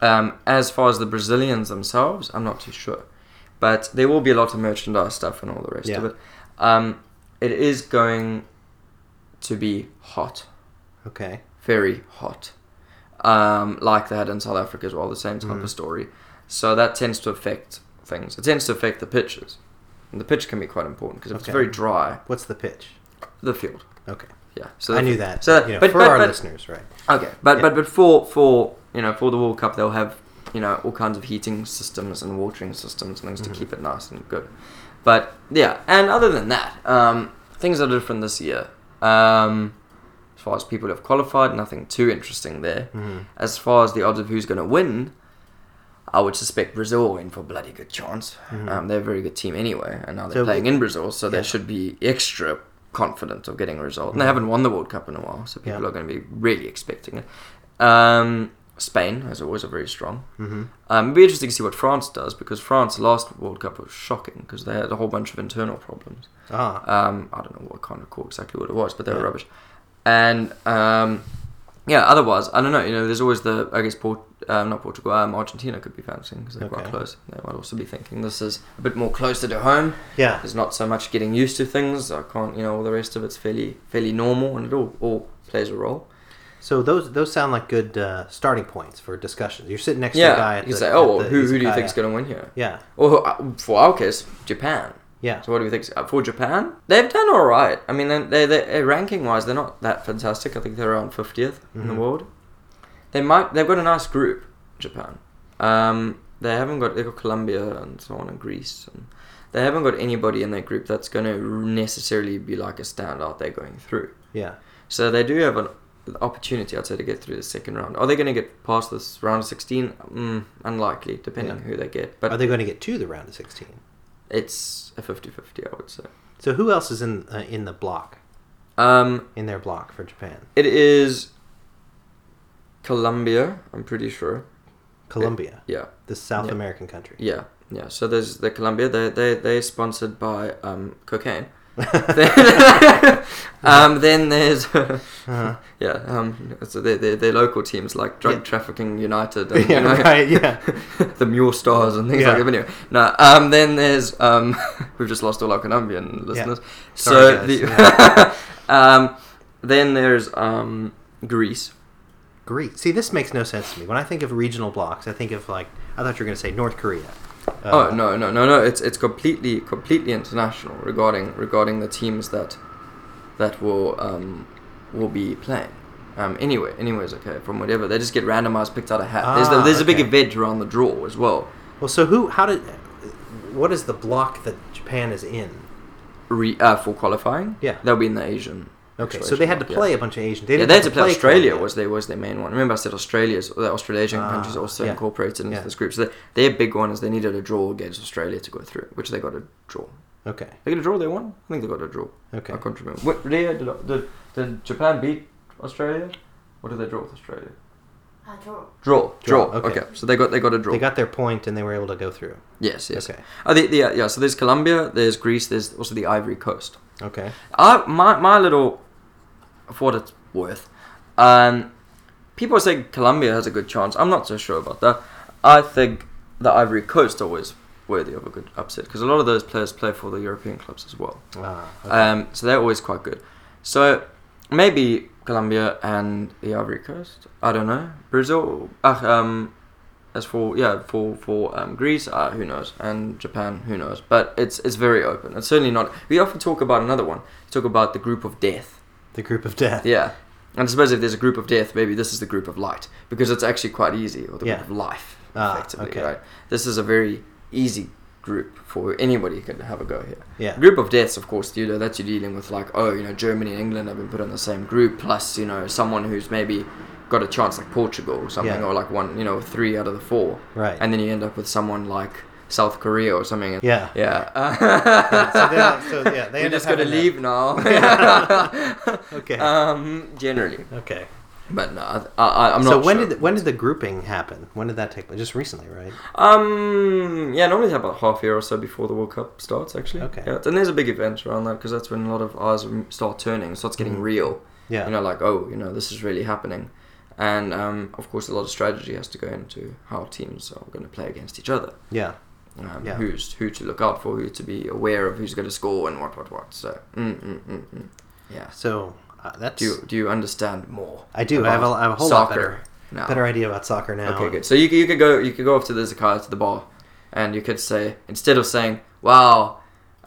Um, as far as the Brazilians themselves, I'm not too sure, but there will be a lot of merchandise stuff and all the rest of it. Um, it is going to be hot Okay. very hot, um, like they had in South Africa as well, the same type Mhm. of story. So that tends to affect things. It tends to affect the pitches And the pitch can be quite important because if it's very dry, What's the pitch? The field. Okay. Yeah. So I knew that. So, you know, but, for but, our but- listeners, right? Okay, but Yeah. but but for for you know for the World Cup they'll have you know all kinds of heating systems and watering systems and things Mhm. to keep it nice and good. But yeah, and other than that, um, things are different this year. Um, as far as people have qualified, nothing too interesting there. hmm As far as the odds of who's going to win, I would suspect Brazil will win for a bloody good chance. Mhm. Um, they're a very good team anyway, and now they're So- playing in Brazil, so Yeah. they should be extra confident of getting a result. And they haven't won the World Cup in a while, so people Yeah. are going to be really expecting it. Um, Spain, as always, are very strong. hmm Um, it'd be interesting to see what France does because France last World Cup was shocking because they had a whole bunch of internal problems. Ah. Um, I don't know what kind of call exactly what it was, but they were rubbish. And um, yeah, otherwise, I don't know. You know, there's always the I guess Port, um, not Portugal, um, Argentina could be fancying because they're quite close. They might also be thinking this is a bit more closer to home. Yeah. There's not so much getting used to things. I can't, you know, all the rest of it's fairly fairly normal, and it all all plays a role. So those those sound like good uh, starting points for discussions. You're sitting next to a yeah, guy you at can the, say, oh, the who, who do you think's going to win here? Yeah. Or uh, for our case, Japan. Yeah. So what do you think? Uh, For Japan, they've done all right. I mean, they they ranking wise, they're not that fantastic. I think they're around 50th in the Mhm. world. They might they've got a nice group, Japan. Um, they haven't got they've got Colombia and so on and Greece and they haven't got anybody in their group that's going to necessarily be like a standout they're going through. Yeah. So they do have an opportunity, I'd say, to get through the second round. Are they going to get past this round of 16? Mm, unlikely, depending Yeah. who they get. But Are they going to get to the round of 16? It's a 50-50, I would say. So who else is in uh, in the block Um, in their block for Japan? It is Colombia, I'm pretty sure. Colombia, Yeah, the South Yeah. American country. yeah, yeah. So there's the Colombia. They they they're sponsored by um, cocaine. <laughs> um, then there's <laughs> Uh-huh. yeah. Um, so they they're local teams like Drug Yeah. Trafficking United and <laughs> yeah, you know, right. Yeah. the Mule Stars and things Yeah. like that. But anyway, no. Um, then there's um, we've just lost all our Colombian listeners. Sorry, so guys. the um, then there's um, Greece. Greece. See, this makes no sense to me. When I think of regional blocks, I think of like I thought you were going to say North Korea. Oh Uh, no no no no! It's it's completely completely international regarding regarding the teams that that will um, will be playing. Um, anyway, anyways, okay, from whatever they just get randomized, picked out a hat. there's the, Ah, there's a big okay. event around the draw as well. Well, so who? How did? What is the block that Japan is in? Re, uh, for qualifying, Yeah. they'll be in the Asian. Okay, so they had to play yeah. a bunch of Asian. yeah, didn't they had to play Australia Colombia. was their was their main one. Remember, I said Australia's the Australasian Ah, countries are also yeah. incorporated into Yeah. this group. So they, their big one is they needed a draw against Australia to go through, which they got a draw. Okay. They got a draw. They won. I think they got a draw. Okay. I can't remember. What, Ria, did, did, did Japan beat Australia? What did they draw with Australia? Uh, draw. Draw. Draw, Draw. okay. Okay. So they got they got a draw. They got their point and they were able to go through. yes. Yes. Okay. Oh, the, the, yeah. So there's Colombia. There's Greece. There's also the Ivory Coast. Okay. I my my little, for what it's worth, um, people say Colombia has a good chance. I'm not so sure about that. I think the Ivory Coast always worthy of a good upset because a lot of those players play for the European clubs as well. Ah, okay. Um, so they're always quite good. So maybe Colombia and the Ivory Coast. I don't know. Brazil. Uh, um, as for yeah, for for um, Greece, uh, who knows, and Japan, who knows. But it's it's very open. It's certainly not. We often talk about another one. We talk about the group of death. The group of death. Yeah. And I suppose if there's a group of death, maybe this is the group of light because it's actually quite easy, or the Yeah. group of life, Ah, effectively, okay. right? This is a very easy group for anybody who can have a go here. Yeah. Group of deaths, of course, you know, that you're dealing with like, oh, you know, Germany and England have been put in the same group, plus, you know, someone who's maybe got a chance like Portugal or something, Yeah. or like one, you know, three out of the four. Right. And then you end up with someone like South Korea or something. and- yeah. Yeah. so, so yeah, <laughs> they we just to having that- leave now. <laughs> <laughs> Okay. um, generally. okay. But no, I, I, I'm not so when sure. did when did the grouping happen? When did that take place? Just recently, right? Um, yeah, normally it's about half a year or so before the World Cup starts, actually. Okay. Yeah, and there's a big event around that because that's when a lot of eyes start turning, starts getting Mhm. real. Yeah. You know, like, oh, you know, this is really happening. And, um, of course, a lot of strategy has to go into how teams are going to play against each other. yeah. Um, Yeah. Who's who to look out for, who to be aware of, who's going to score, and what, what, what. So, mm, mm, mm, mm. yeah. So uh, that's Do you, do you understand more? I do. I have a, I have a whole lot soccer better now? better idea about soccer now. Okay, good. So you, could- you could go you could go off to the Zakai to the bar, and you could say instead of saying, "Wow,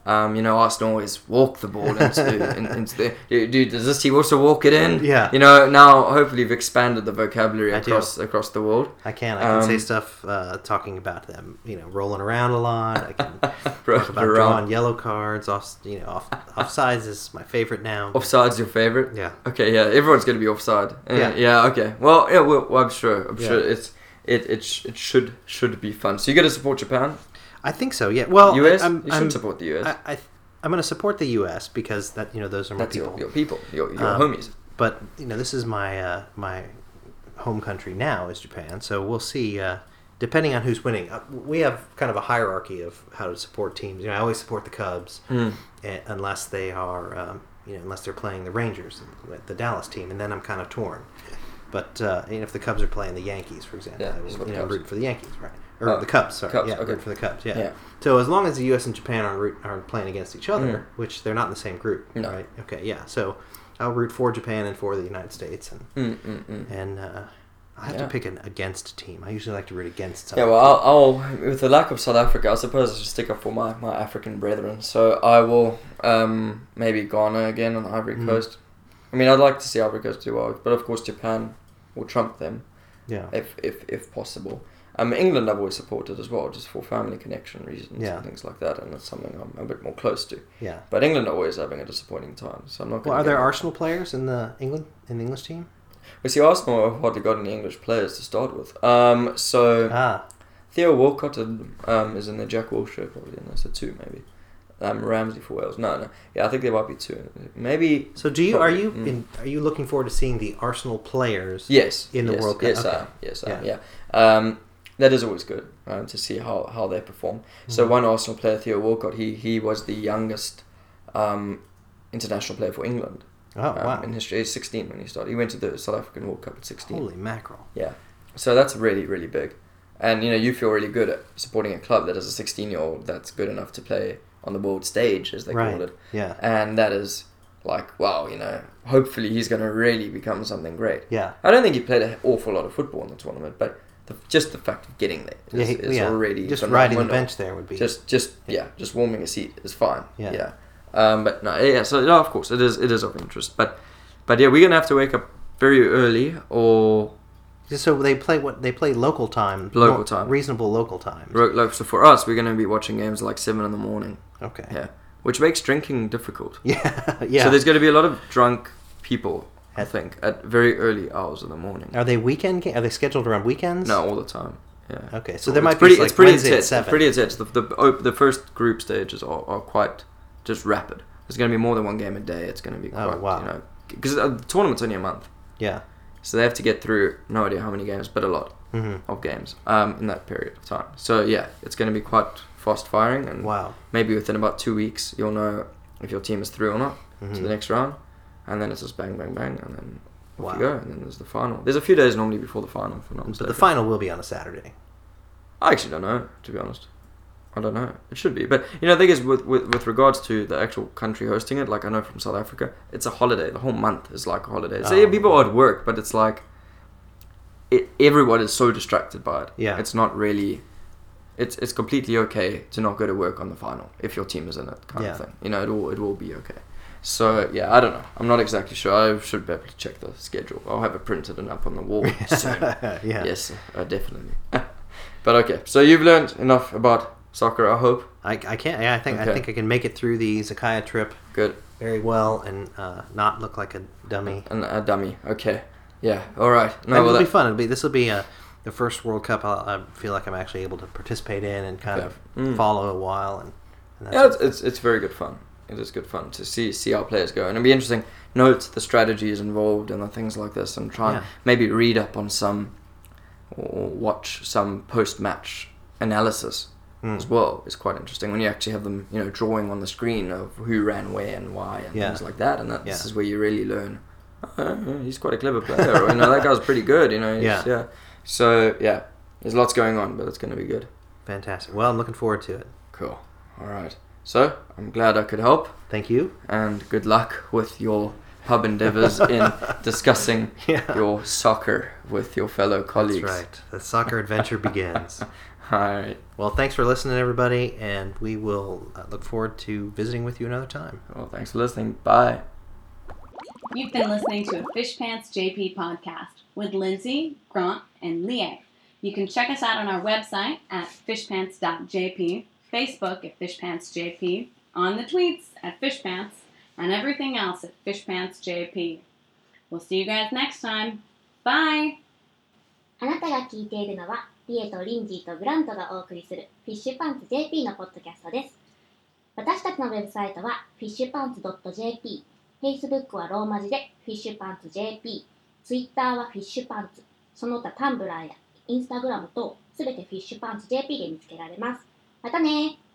Um, you know, Arsenal always walk the ball into, <laughs> in, into the. Dude, does this team also walk it in? Yeah. You know, now hopefully you've expanded the vocabulary I do. across across the world. I can. I can say Um, stuff uh, talking about them, you know, rolling around a lot. I can <laughs> talk about drawing yellow cards. Off, you know, off offsides is my favorite now. Offside's your favorite? Yeah. Okay, yeah, everyone's gonna be offside. Uh, Yeah. Yeah. Okay. Well, yeah. Well, well, I'm sure. I'm Yeah. sure it's it it, sh- it should should be fun. So you got to support Japan. I think so. Yeah. Well, U.S. I, I'm, you should I'm, support the U.S. I, I, I'm going to support the U.S. because that you know those are my That's people. your, your people, your, your Um, homies. But you know, this is my uh, my home country now is Japan. So we'll see. Uh, depending on who's winning, uh, we have kind of a hierarchy of how to support teams. You know, I always support the Cubs Mm. eh, unless they are, um, you know, unless they're playing the Rangers, the Dallas team, and then I'm kind of torn. But uh, you know, if the Cubs are playing the Yankees, for example, Yeah, I will, you know, root for the Yankees, right? Or Oh, the Cubs, sorry, Cubs, yeah, okay. for the Cubs, yeah. Yeah. So as long as the U.S. and Japan are root, are playing against each other, Mm. which they're not in the same group, No. right? Okay, yeah. So I'll root for Japan and for the United States, and Mm, mm, mm. and uh, I have Yeah. to pick an against team. I usually like to root against. Yeah, well, I'll, I'll with the lack of South Africa, I suppose I should stick up for my, my African brethren. So I will um, maybe Ghana again on the Ivory Mm. Coast. I mean, I'd like to see Ivory Coast do well, but of course Japan will trump them yeah, if if, if possible. Um, England I've always supported as well, just for family connection reasons Yeah. and things like that, and it's something I'm a bit more close to. yeah. But England are always having a disappointing time, so I'm not. Well, are there Arsenal players in the England in the English team? We see Arsenal have hardly got any English players to start with. Um, so Ah, Theo Walcott um, is in the Jack Wilshere probably, and that's a two maybe. Um, Ramsey for Wales. No, no. Yeah, I think there might be two. Maybe. so do you are you mm. in, are you looking forward to seeing the Arsenal players? Yes. In the yes, World Cup, Yes, I am. Yes, I am. Yeah. Yeah. Um, that is always good to see how, how they perform. So Mhm. one Arsenal player, Theo Walcott, he he was the youngest um, international player for England Oh um, wow! in history. He's 16 when he started. He went to the South African World Cup at 16. Holy mackerel! Yeah. So that's really, really big. And, you know, you feel really good at supporting a club that has a 16 year old that's good enough to play on the world stage, as they right? call it. Yeah, And that is like, wow, you know, hopefully he's going to really become something great. yeah, I don't think he played an awful lot of football in the tournament, but the, just the fact of getting there is, yeah, he- is yeah. already Just riding the bench there would be Just, just yeah, just warming a seat is fine. Yeah. Yeah. Um, but no, yeah. So no, of course it is. It is of interest. But, but yeah, we're gonna have to wake up very early, or So they play what they play local time, Local time. reasonable local time. so for us, we're gonna be watching games like seven in the morning. Okay. Yeah, which makes drinking difficult. <laughs> Yeah. yeah. So there's gonna be a lot of drunk people. I think at very early hours in the morning. Are they weekend? Ga- are they scheduled around weekends? No, all the time. Yeah. Okay, so there might pretty, be like it's pretty Wednesday at intense. It's pretty intense. The, the, oh, the first group stages are, are quite just rapid. There's going to be more than one game a day. It's going to be Oh, wow. you know, because uh, the tournament's only a month, Yeah. So they have to get through no idea how many games, but a lot hmm of games um, in that period of time. So yeah, it's going to be quite fast firing, and Wow. maybe within about two weeks you'll know if your team is through or not to Mhm. the next round, and then it's just bang, bang, bang, and then off Wow. you go, and then there's the final. There's a few days normally before the final, if I'm not But the final will be on a Saturday. I actually don't know, to be honest. I don't know. It should be, but you know, the thing is, with, with with regards to the actual country hosting it, like I know from South Africa, it's a holiday. The whole month is like a holiday. So Oh, yeah, people are at work, but it's like, it, everyone is so distracted by it. Yeah. it's not really. It's it's completely okay to not go to work on the final if your team is in it, kind Yeah. of thing. You know, it will it will be okay. So yeah, I don't know. I'm not exactly sure. I should be able to check the schedule. I'll have it printed and up on the wall <laughs> soon. yeah. Yes, uh, definitely. <laughs> but okay, so you've learned enough about soccer. I hope. I, I can't. Yeah, I think I think I can make it through the Zakaya trip Good. very well and uh, not look like a dummy. And a dummy. Okay. Yeah. All right. No, No, it'll well, be fun. It'll be this will be uh, the first World Cup. I'll, I feel like I'm actually able to participate in and kind Okay. of Mm. follow a while. And, and that's yeah, it's, it's it's very good fun. It is good fun to see see how players go, and it'll be interesting. Note the strategies involved and the things like this, and try and maybe read up on some or watch some post match analysis Mm. as well. Is quite interesting when you actually have them, you know, drawing on the screen of who ran where and why and Yeah. things like that. And that this is where you really learn. Oh, he's quite a clever player. or, you know, that guy's pretty good. You know. Yeah. yeah. So yeah, there's lots going on, but it's going to be good. fantastic. Well, I'm looking forward to it. Cool. All right. So I'm glad I could help, Thank you. and good luck with your pub endeavors <laughs> in discussing Yeah. your soccer with your fellow colleagues. That's right. The soccer adventure begins. <laughs> All right. Well, thanks for listening, everybody, and we will uh, look forward to visiting with you another time. Well, thanks for listening. Bye. You've been listening to a Fish Pants JP podcast with Lindsay, Grant, and Leah. You can check us out on our website at fishpants.jp, Facebook at fishpantsjp, on the tweets at fishpants, and everything else at fishpantsjp. We'll see you guys next time. Bye! あなたが聞いているのは、 リエとリンジーとグラントがお送りするフィッシュパンツ JP のポッドキャストです。私たちのウェブサイトはフィッシュパンツ .jp、Facebook はローマ字でフィッシュパンツ JP、Twitter はフィッシュパンツ、その他タンブラーや Instagram とすべてフィッシュパンツ JP で見つけられます。またねー